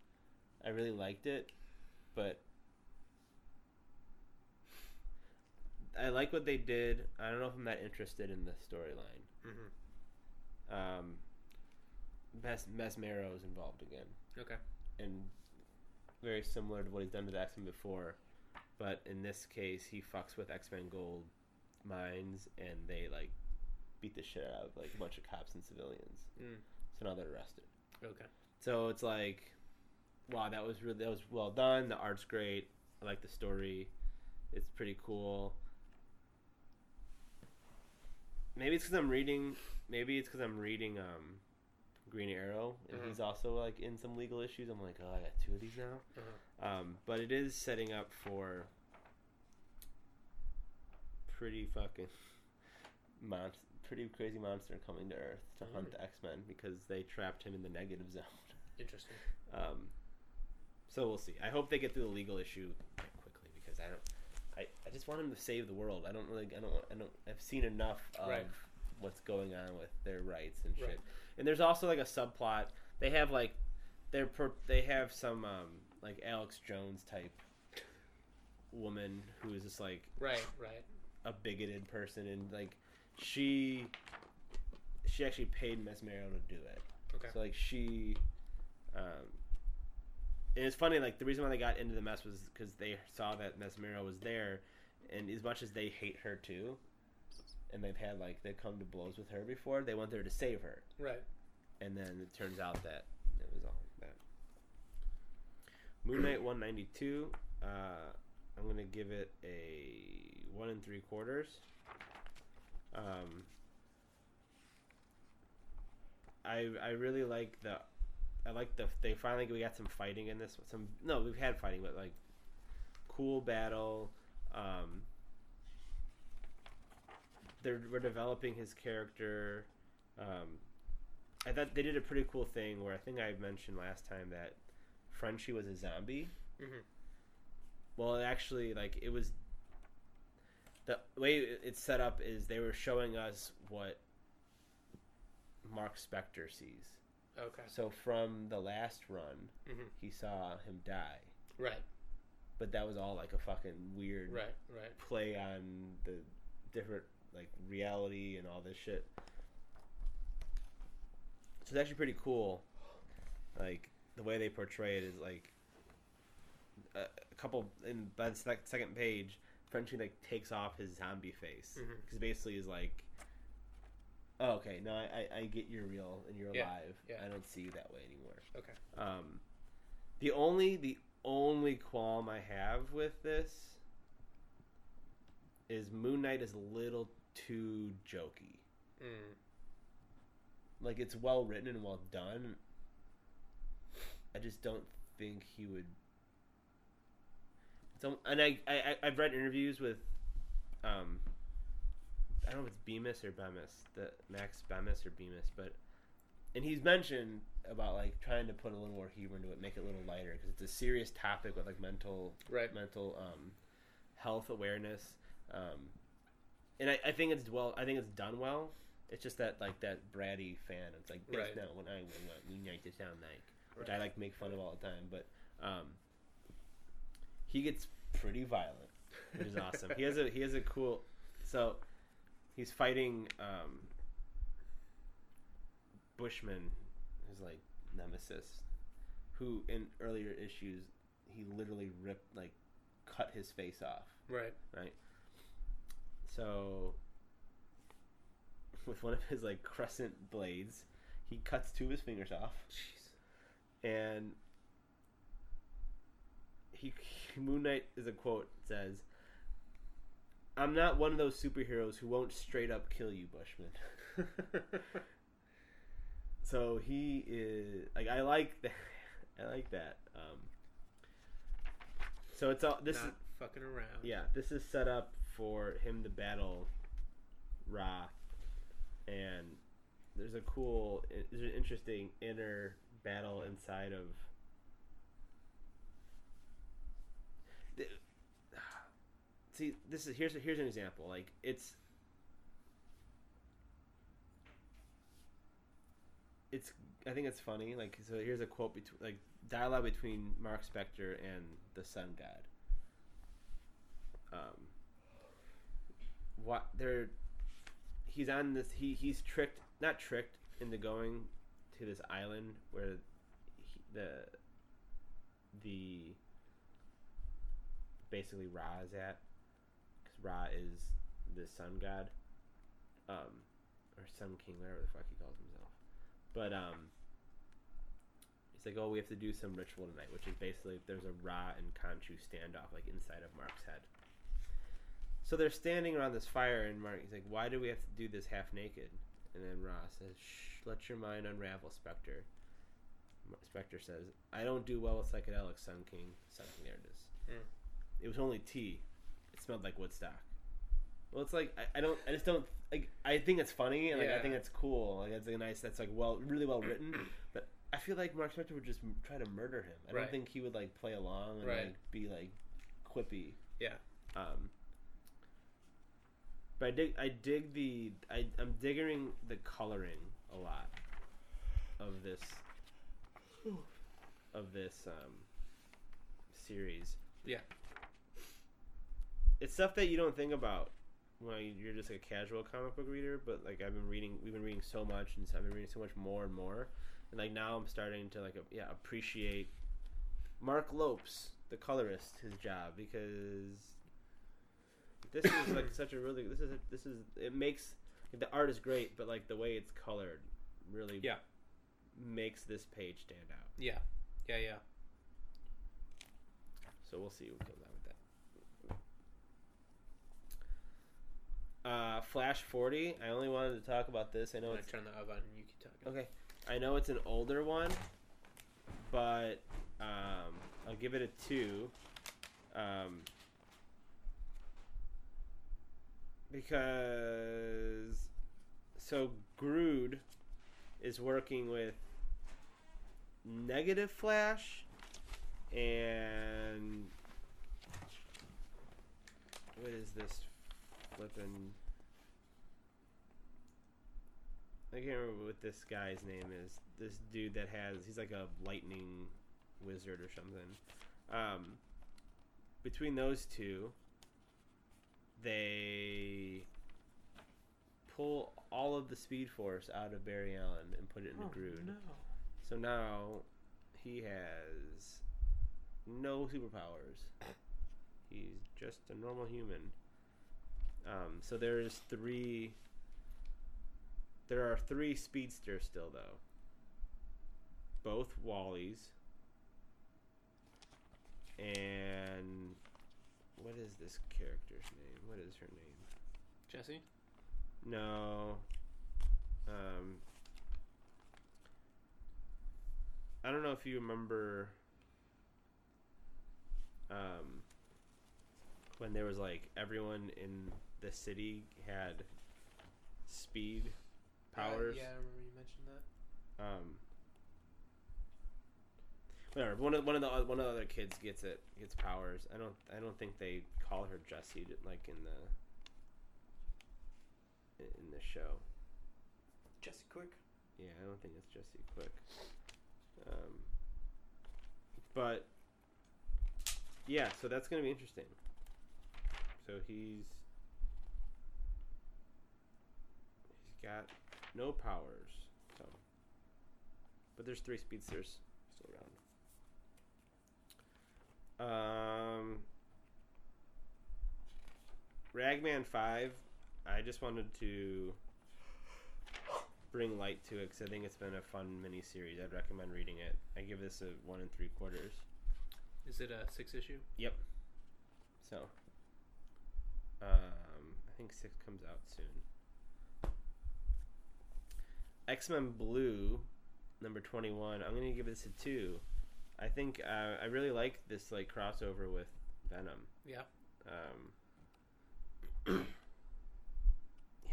I really liked it, but I like what they did. I don't know if I'm that interested in the storyline. Mm-hmm. Um, Mes- Mesmero is involved again, Okay. and very similar to what he's done to the X Men before, but in this case, he fucks with X Men Gold minds, and they like beat the shit out of like a bunch of cops and civilians. Mm. So now they're arrested. Okay. So it's like, wow, that was really that was well done. The art's great. I like the story. It's pretty cool. Maybe it's because I'm reading. Maybe it's because I'm reading um, Green Arrow, and Mhm. he's also like in some legal issues. I'm like, oh, I got two of these now. Uh-huh. Um, but it is setting up for pretty fucking mon- pretty crazy monster coming to Earth to hunt Mm. the X Men because they trapped him in the negative zone. Interesting. Um, so we'll see. I hope they get through the legal issue quickly because I don't. I, I just want him to save the world. I don't really. I don't. I don't. I've seen enough of Right. what's going on with their rights and shit. Right. And there's also like a subplot. They have like, they're per, they have some um like Alex Jones type woman who is just like Right. Right. a bigoted person and like she she actually paid Mesmero to do it. Okay. So like she, um, and it's funny. Like the reason why they got into the mess was because they saw that Mesmero was there, and as much as they hate her too, and they've had like they've come to blows with her before, they went there to save her, Right. and then it turns out that it was all that. Moon Knight one ninety two. Uh, I'm gonna give it a one and three quarters. Um, I I really like the I like the they finally we got some fighting in this some no we've had fighting but like cool battle um they're we're developing his character um I thought they did a pretty cool thing where I think I mentioned last time that Frenchie was a zombie Mm-hmm. well, actually, like it was the way it's set up is they were showing us what Mark Spector sees. Okay. So from the last run, Mm-hmm. he saw him die, Right. but that was all like a fucking weird Right. Right. play on the different like reality and all this shit. So it's actually pretty cool. Like the way they portray it is like a, a couple in by the sec- second page, Frenchie like takes off his zombie face because basically is like, oh, okay, no, I, I, I get you're real and you're Yeah, alive. yeah. I don't see you that way anymore. Okay. Um, the only the only qualm I have with this is Moon Knight is a little too jokey. Mm. Like it's well written and well done. I just don't think he would. So, and I, I I've read interviews with, um, I don't know if it's Bemis or Bemis, the Max Bemis or Bemis, but and he's mentioned about like trying to put a little more humor into it, make it a little lighter because it's a serious topic with like mental Right. mental um, health awareness. Um, and I, I think it's well. I think it's done well. It's just that like that bratty fan. It's like Right. not when I when I- you like to sound like, which I like make fun of all the time. But um, he gets pretty violent, which is awesome. he has a he has a cool. So he's fighting um, Bushman, who's like nemesis, who in earlier issues he literally ripped like cut his face off Right. right? So, with one of his like crescent blades, he cuts two of his fingers off, Jeez. and he Moon Knight is a quote says, "I'm not one of those superheroes who won't straight up kill you, Bushman." so he is like I like that. I like that. Um, so it's all this Not is fucking around. yeah, this is set up for him to battle Ra, and there's a cool, there's an interesting inner battle inside of. The- See, this is here's here's an example. Like it's. It's. I think it's funny. Like so, here's a quote between like dialogue between Mark Spector and the Sun God um, what they're he's on this he he's tricked not tricked into going to this island where he, the the basically Ra is at Ra is the sun god um or sun king whatever the fuck he calls himself but um He's like, oh, we have to do some ritual tonight, which is basically there's a Ra and Khonshu standoff like inside of Mark's head. So they're standing around this fire, and Mark he's like, why do we have to do this half naked? And then Ra says, shh, let your mind unravel, Spector. Spector says, I don't do well with psychedelics, Sun King. Sun King, there it is. Mm. It was only tea. Smelled like Woodstock. Well, it's like I, I don't, I just don't like. I think it's funny, and like I Yeah. think it's cool. Like it's like a nice. That's like well, really well written. But I feel like Mark Spector would just m- try to murder him. I Right. don't think he would like play along and Right. like be like quippy. Yeah. Um. But I dig. I dig the. I I'm digging the coloring a lot of this. Of this um. Series. Yeah. It's stuff that you don't think about when you're just a casual comic book reader. But like I've been reading, we've been reading so much, and so I've been reading so much more and more, and like now I'm starting to like yeah appreciate Mark Lopes, the colorist, his job because this is like such a really this is a, this is it makes the art is great, but like the way it's colored really Yeah. makes this page stand out. Yeah. Yeah. Yeah. So we'll see what comes out with that. Uh, Flash 40. I only wanted to talk about this. I know it's gonna turn the oven and you keep talking. okay. I know it's an older one, but um, I'll give it a two. Um, because so Grodd is working with Negative Flash and what is this flippin' I can't remember what this guy's name is. This dude that has he's like a lightning wizard or something. Um, between those two, they pull all of the Speed Force out of Barry Allen and put it into Grodd. Oh, no. So now he has no superpowers. He's just a normal human. Um, so there's three. There are three speedsters still, though. Both Wallies. And what is this character's name? What is her name? Jesse. No. Um, I don't know if you remember um, when there was like everyone in the city had speed powers. yeah, I remember you mentioned that. Um, whatever. One of one of the one of the other kids gets it gets powers. I don't I don't think they call her Jessie like in the in the show. Jesse Quick. Yeah, I don't think it's Jesse Quick. Um, but yeah, so that's gonna be interesting. So he's he's got no powers. So, but there's three speedsters still around. Um, Ragman Five. I just wanted to bring light to it because I think it's been a fun mini series. I'd recommend reading it. I give this a one and three quarters. Is it a six issue? Yep. So, um, I think six comes out soon. X Men Blue, number twenty one. I'm gonna give this a two. I think uh, I really like this like crossover with Venom. Yeah. Um, yeah,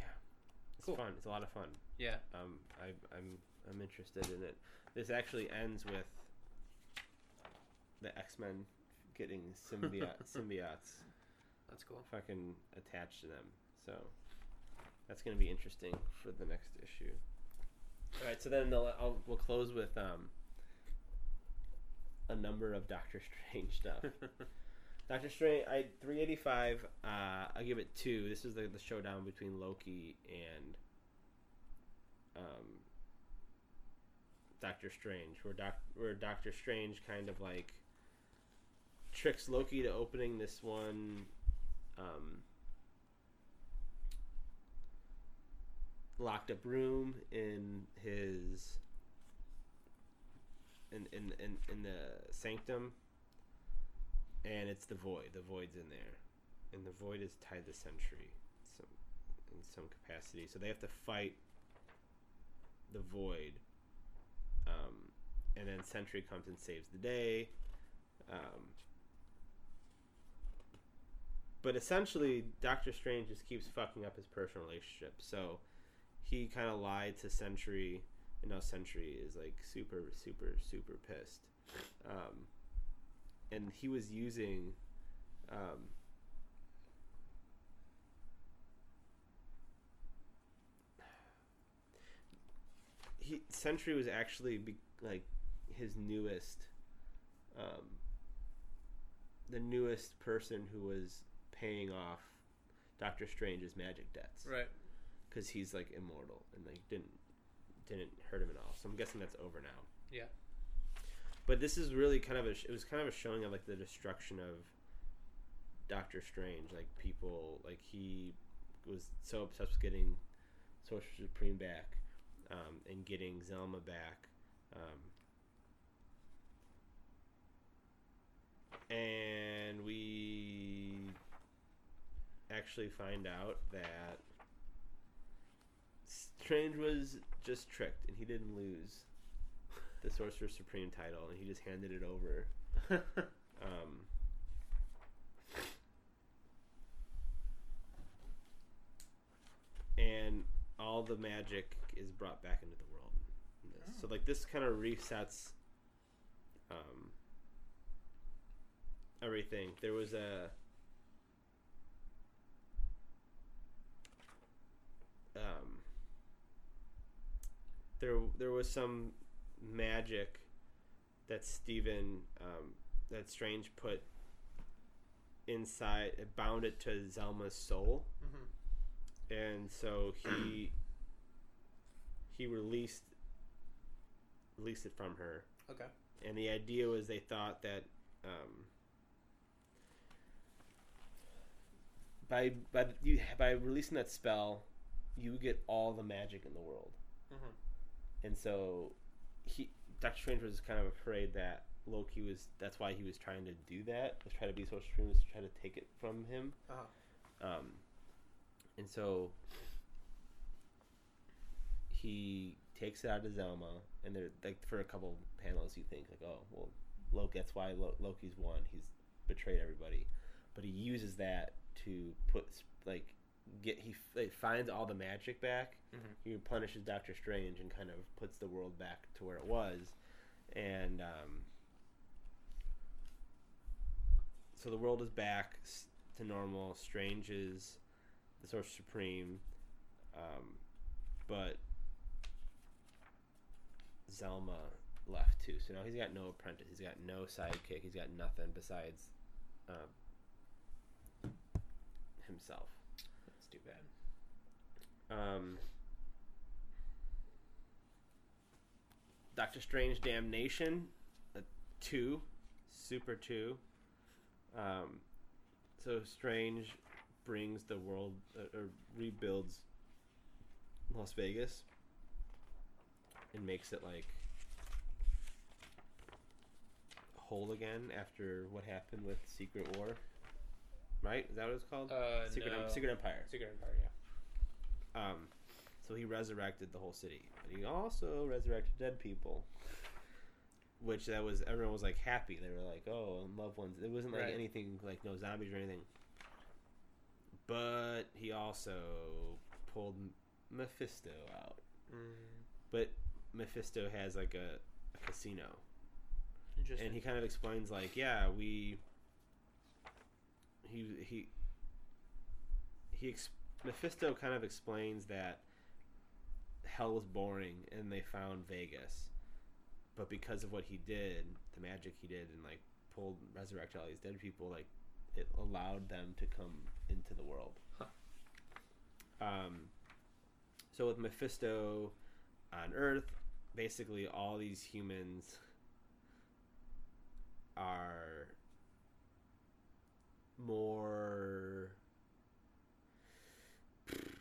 it's Cool. fun. It's a lot of fun. Yeah. Um, I, I'm I'm interested in it. This actually ends with the X Men getting symbiote symbiotes That's cool. fucking attached to them. So that's gonna be interesting for the next issue. All right, so then the, I'll, we'll close with um, a number of Doctor Strange stuff. Doctor Strange, I 385. Uh, I'll give it two. This is the, the showdown between Loki and um, Doctor Strange, where Doc, where Doctor Strange kind of like tricks Loki to opening this one um, locked up room in his in in in, in the sanctum and it's the void. The void's in there. And the void is tied to sentry some in some capacity. So they have to fight the void um, and then sentry comes and saves the day um, but essentially Doctor Strange just keeps fucking up his personal relationship. So he kind of lied to Sentry, and now Sentry is like super, super, super pissed. Um, and he was using. Um, he Sentry was actually be, like his newest, um, the newest person who was paying off Doctor Strange's magic debts Right. Because he's like immortal and like didn't didn't hurt him at all. So I'm guessing that's over now. Yeah. But this is really kind of a it was kind of a showing of like the destruction of Doctor Strange. Like people like he was so obsessed with getting Sorcerer Supreme back um, and getting Zelma back. Um, and we actually find out that Strange was just tricked and he didn't lose the Sorcerer Supreme title and he just handed it over. Um, and all the magic is brought back into the world. in this. So like this kind of resets um, everything. There was a um, there there was some magic that Stephen um, that Strange put inside it bound it to Zelma's soul mm-hmm. and so he he released released it from her Okay. and the idea was they thought that um, by by by releasing that spell you get all the magic in the world Mm-hmm. And so he Doctor Strange was kind of afraid that Loki was that's why he was trying to do that was try to be so extreme was to try to take it from him Uh-huh. um, and so he takes it out of Zelma, and they're like for a couple panels, you think like, oh, well, Loki. That's why Lo- Loki's won. He's betrayed everybody, but he uses that to put like get he like, finds all the magic back. Mhm. He punishes Doctor Strange and kind of puts the world back to where it was, and um, so the world is back to normal. Strange is the Sorcerer Supreme, um, but Zelma left too. So now he's got no apprentice. He's got no sidekick. He's got nothing besides um, himself. Too bad. Um, Doctor Strange Damnation, a two, super two. Um, so Strange brings the world uh, or rebuilds Las Vegas and makes it like whole again after what happened with Secret War. Right? Is that what it's called? Uh, Secret, no. Secret Empire. Secret Empire, yeah. Um, so he resurrected the whole city, but he also resurrected dead people. Which that was everyone was like happy. They were like, "Oh, loved ones." It wasn't like Right. anything like no zombies or anything. But he also pulled Mephisto out. Mm, But Mephisto has like a, a casino, and he kind of explains like, "Yeah, we." He he. He ex- Mephisto kind of explains that hell was boring and they found Vegas. But because of what he did, the magic he did and like pulled resurrected all these dead people, like it allowed them to come into the world. Huh. Um so with Mephisto on Earth, basically all these humans are more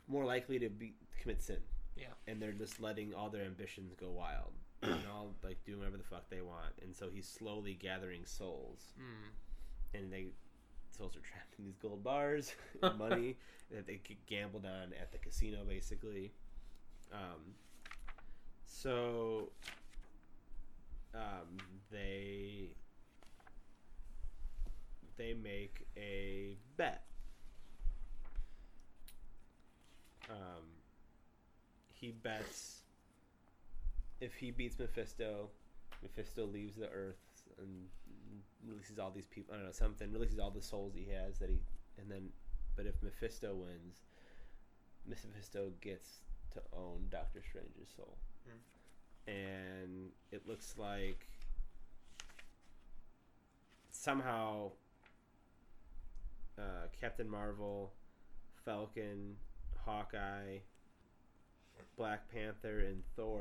more likely to be commit sin. Yeah. And they're just letting all their ambitions go wild. and all like doing whatever the fuck they want. And so he's slowly gathering souls. Mm. And they souls are trapped in these gold bars and money that they get gambled on at the casino basically. Um so um they they make a bet. Um, he bets if he beats Mephisto, Mephisto leaves the Earth and releases all these people. I don't know something. Releases all the souls he has that he, and then, but if Mephisto wins, Mephisto gets to own Doctor Strange's soul, and it looks like somehow uh, Captain Marvel, Falcon, Hawkeye, Black Panther, and Thor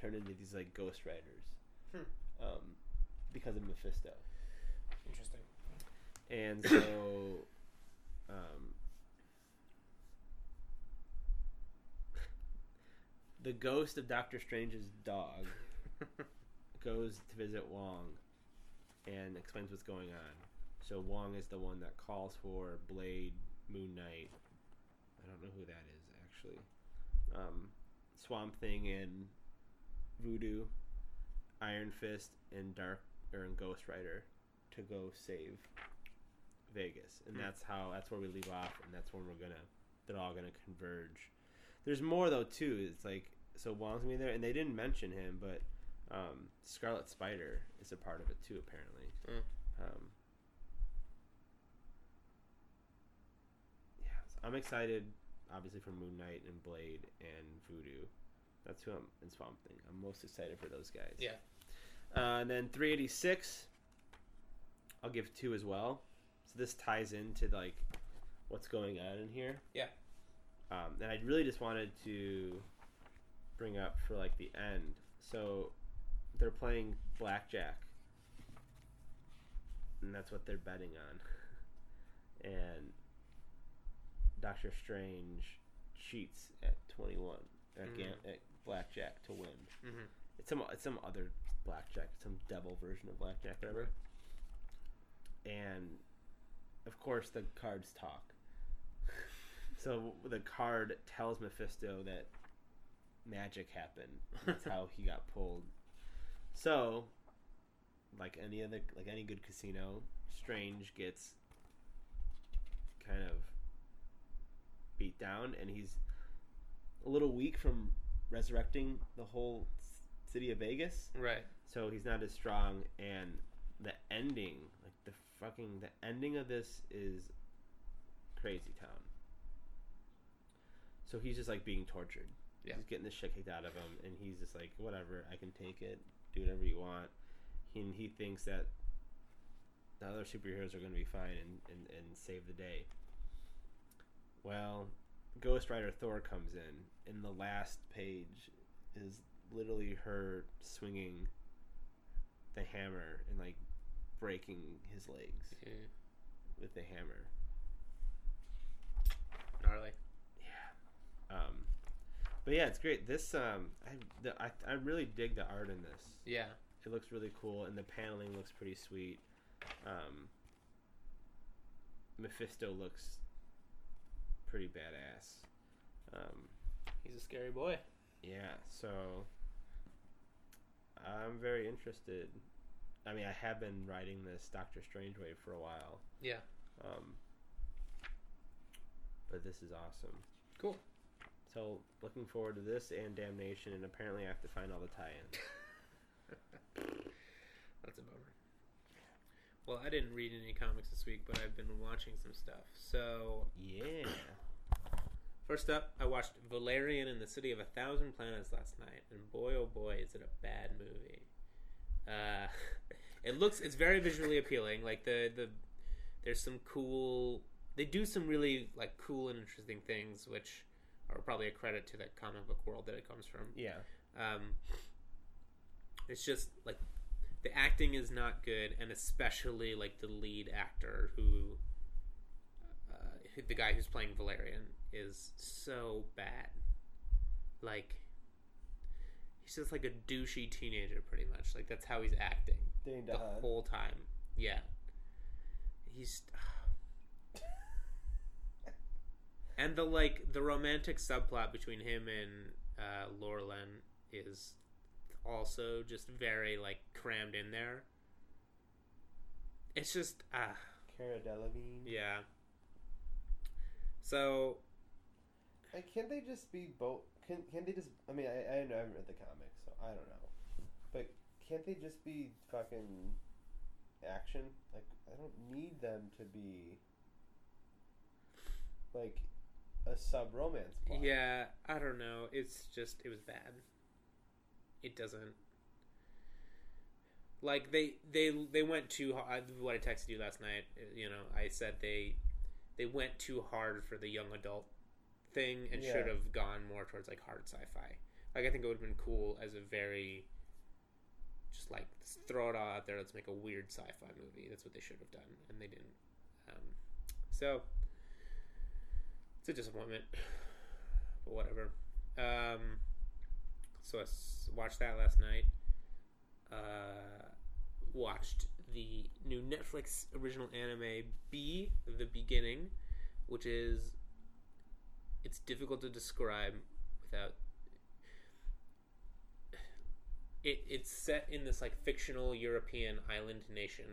turn into these like Ghost Riders, Hmm. um, because of Mephisto, Interesting. and so, um, the ghost of Doctor Strange's dog goes to visit Wong and explains what's going on. So Wong is the one that calls for Blade, Moon Knight. I don't know who that is actually. Um, Swamp Thing and Voodoo, Iron Fist, and Dark or and Ghost Rider to go save Vegas, and Hmm. that's how that's where we leave off, and that's when we're gonna they're all gonna converge. There's more though too. It's like so Wong's gonna be there, and they didn't mention him, but um, Scarlet Spider is a part of it too, apparently. Mm. Um, yeah, so I'm excited, obviously for Moon Knight and Blade and Voodoo. That's who I'm in Swamp Thing. I'm most excited for those guys. Yeah. Uh, and then 386, I'll give two as well. So this ties into like what's going on in here. Yeah. Um, and I really just wanted to bring up for like the end. So they're playing blackjack, and that's what they're betting on. And Doctor Strange cheats at 21 at, Mhm. gam- at blackjack to win. Mm-hmm. It's some it's some other blackjack, some devil version of blackjack, whatever. And of course, the cards talk. so the card tells Mephisto that magic happened. That's how he got pulled. So, like any other, like any good casino, Strange gets kind of beat down, and he's a little weak from resurrecting the whole city of Vegas. Right. So he's not as strong, and the ending, like the fucking the ending of this is crazy town. So he's just like being tortured. Yeah. He's getting the shit kicked out of him, and he's just like, whatever, I can take it, do whatever you want. He, and he thinks that the other superheroes are going to be fine and, and, and save the day. Well, Ghost Rider Thor comes in, and the last page is literally her swinging the hammer and like breaking his legs Yeah. with the hammer. Gnarly. Yeah. Um, but yeah, it's great. This um, I, the, I I really dig the art in this. Yeah. It looks really cool, and the paneling looks pretty sweet. Um, Mephisto looks pretty badass. Um, He's a scary boy. yeah, so I'm very interested. I mean, I have been writing this Doctor Strange wave for a while. Yeah. Um, but this is awesome. Cool. So looking forward to this and Damnation, and apparently I have to find all the tie-ins. That's a bummer. Well, I didn't read any comics this week, but I've been watching some stuff. So, Yeah. first up, I watched Valerian in the City of a Thousand Planets last night, and boy, oh boy, is it a bad movie. Uh, it looks, it's very visually appealing. Like the the, there's some cool. They do some really like cool and interesting things, which are probably a credit to that comic book world that it comes from. Yeah. Um, it's just like the acting is not good, and especially like the lead actor who, uh, the guy who's playing Valerian, is so bad. Like, he's just like a douchey teenager, pretty much. Like that's how he's acting Dane the DeHaan. whole time. Yeah, he's. And the like the romantic subplot between him and uh, Laureline is also just very like crammed in there. It's just ah Cara Delevingne. yeah. So can't they just be both? Can can they just? I mean, I I haven't read the comics, so I don't know. But can't they just be fucking action? Like, I don't need them to be like a sub romance plot. yeah, I don't know. It's just it was bad. It doesn't like they they they went too hard. What I texted you last night, uh, you know, I said they they went too hard for the young adult thing and Yeah. should have gone more towards like hard sci-fi. Like I think it would have been cool as a very just like throw it all out there. Let's make a weird sci-fi movie. That's what they should have done, and they didn't. Um, so it's a disappointment, but whatever. Um, so I watched that last night. Uh, watched the new Netflix original anime B, The Beginning, which is it's difficult to describe without it it's set in this like fictional European island nation.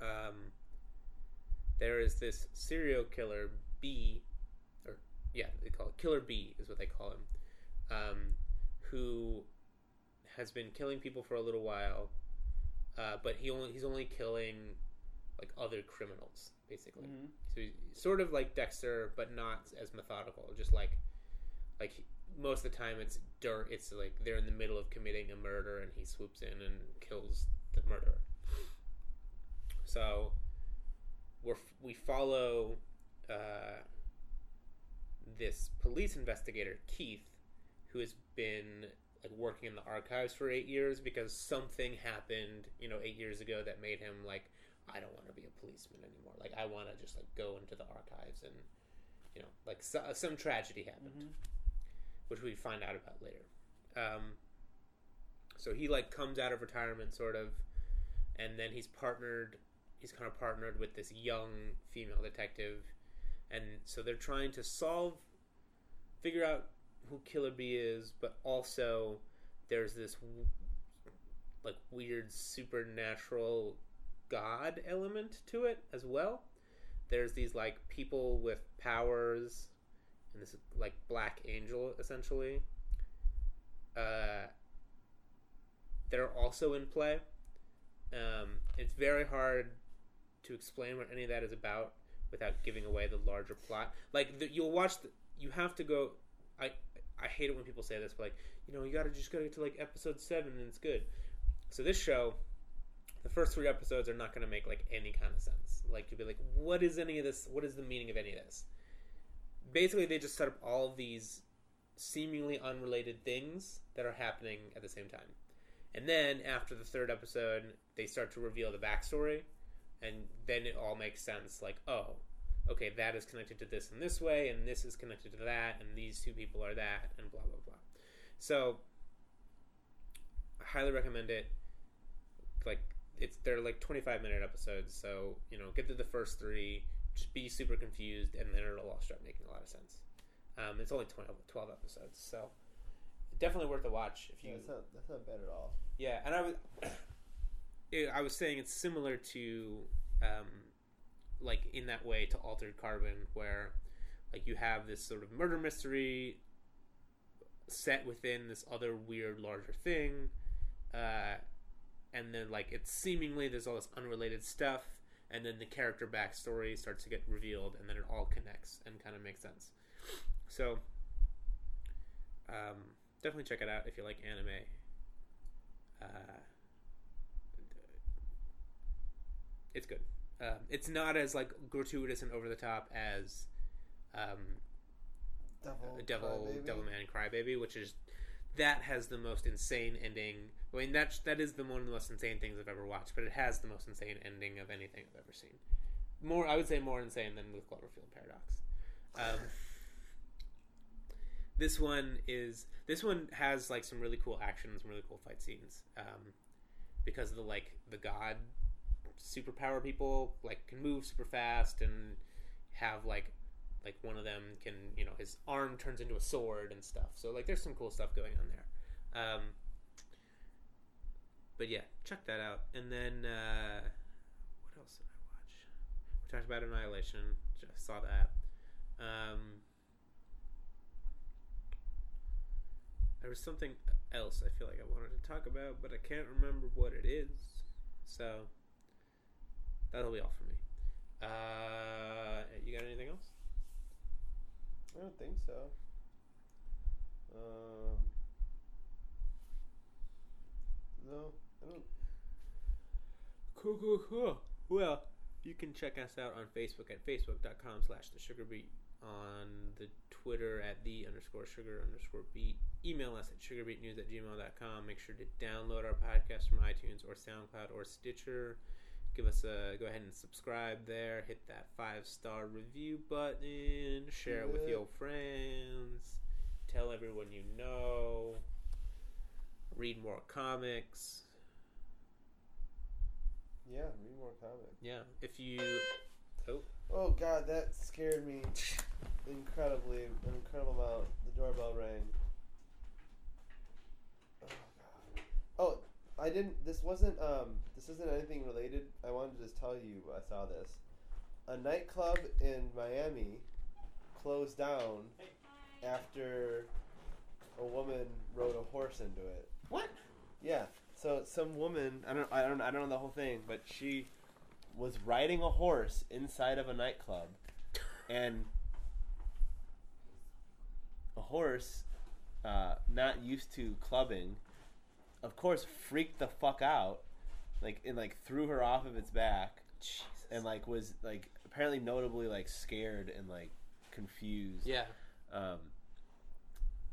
Um, there is this serial killer B, or yeah, they call it Killer B is what they call him, um, who has been killing people for a little while, uh, but he only he's only killing like other criminals basically. Mhm. So he's sort of like Dexter, but not as methodical. Just like like he- most of the time, it's dirt. It's like they're in the middle of committing a murder, and he swoops in and kills the murderer. So we're we follow uh, this police investigator Keith, who has been like working in the archives for eight years because something happened, you know, eight years ago that made him like, I don't want to be a policeman anymore. Like I want to just like go into the archives and, you know, like so, some tragedy happened, Mhm. which we find out about later. Um, so he like comes out of retirement, sort of, and then he's partnered. He's kind of partnered with this young female detective, and so they're trying to solve, figure out who Killer B is, but also there's this like weird supernatural god element to it as well there's these like people with powers, and this like black angel essentially. Uh, that are also in play. Um, it's very hard to explain what any of that is about without giving away the larger plot. Like the, you'll watch, the, you have to go. I I hate it when people say this, but like you know, you gotta just gotta get to like episode seven and it's good. So this show, the first three episodes are not gonna make like any kind of sense. Like you'll be like, what is any of this? What is the meaning of any of this? Basically, they just set up all of these seemingly unrelated things that are happening at the same time. And then after the third episode, they start to reveal the backstory, and then it all makes sense. Like, oh, okay, that is connected to this in this way, and this is connected to that, and these two people are that, and blah blah blah. So, I highly recommend it. Like, it's they're like twenty five minute episodes, so you know, get to the first three, just be super confused, and then it'll all start making a lot of sense. Um, it's only 12, 12 episodes, so definitely worth a watch if you Yeah, that's not that's not bad at all. yeah, and I was, it- I was saying it's similar to, um, like in that way to Altered Carbon, where like you have this sort of murder mystery set within this other weird larger thing, uh, and then like it's seemingly there's all this unrelated stuff, and then the character backstory starts to get revealed, and then it all connects and kind of makes sense. So, um, definitely check it out if you like anime. Uh, it's good. Um, it's not as like gratuitous and over the top as um, Devil, Devil Crybaby. Devilman Crybaby, which is that has the most insane ending. I mean that that is the one of the most insane things I've ever watched, but it has the most insane ending of anything I've ever seen. More, I would say, more insane than the Cloverfield Paradox. Um, this one is this one has like some really cool action, some really cool fight scenes. Um, because of the like the god superpower people like can move super fast and have like like one of them can you know his arm turns into a sword and stuff. So like there's some cool stuff going on there. Um but yeah check that out. And then uh what else did i watch? We talked about annihilation. Just saw that. Um there was something else i feel like i wanted to talk about but i can't remember what it is. So that'll be all for me uh you got anything else I don't think so. Um, no, I don't. Cool, cool, cool. Well, you can check us out on Facebook at facebook.com slash the sugar beat, on the Twitter at the underscore sugar underscore beat. Email us at sugarbeatnews at gmail.com. Make sure to download our podcast from iTunes or SoundCloud or Stitcher. Give us a go ahead and subscribe there. Hit that five star review button. Share it with your friends. Tell everyone you know. Read more comics. Yeah, read more comics. Yeah, if you. Oh, Oh God, that scared me incredibly, an incredible amount. The doorbell rang. Oh God. Oh, I didn't. This wasn't. Um, this isn't anything related. I wanted to just tell you. I saw this. A nightclub in Miami closed down after a woman rode a horse into it. What? Yeah. So some woman, I don't, I don't, I don't know the whole thing, but she was riding a horse inside of a nightclub, and a horse, uh, not used to clubbing, of course, freaked the fuck out, like and like threw her off of its back, Jesus. and like was like apparently notably like scared and like confused. yeah. Um,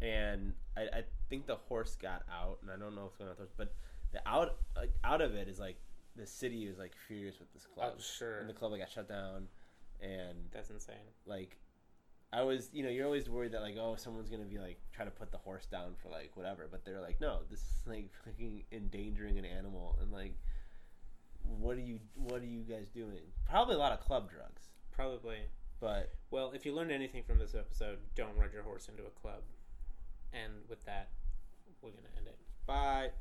and I, I think the horse got out, and I don't know what's going on with the horse, but the out like, out of it is like the city is like furious with this club, Oh, sure. and the club like, got shut down, and That's insane. like I was, you know, you're always worried that like, oh, someone's gonna be like trying to put the horse down for like whatever, but they're like, no, this is like fucking endangering an animal, and like, what are you, what are you guys doing? Probably a lot of club drugs, Probably. but Well, if you learned anything from this episode, don't ride your horse into a club. And with that, we're going to end it. Bye.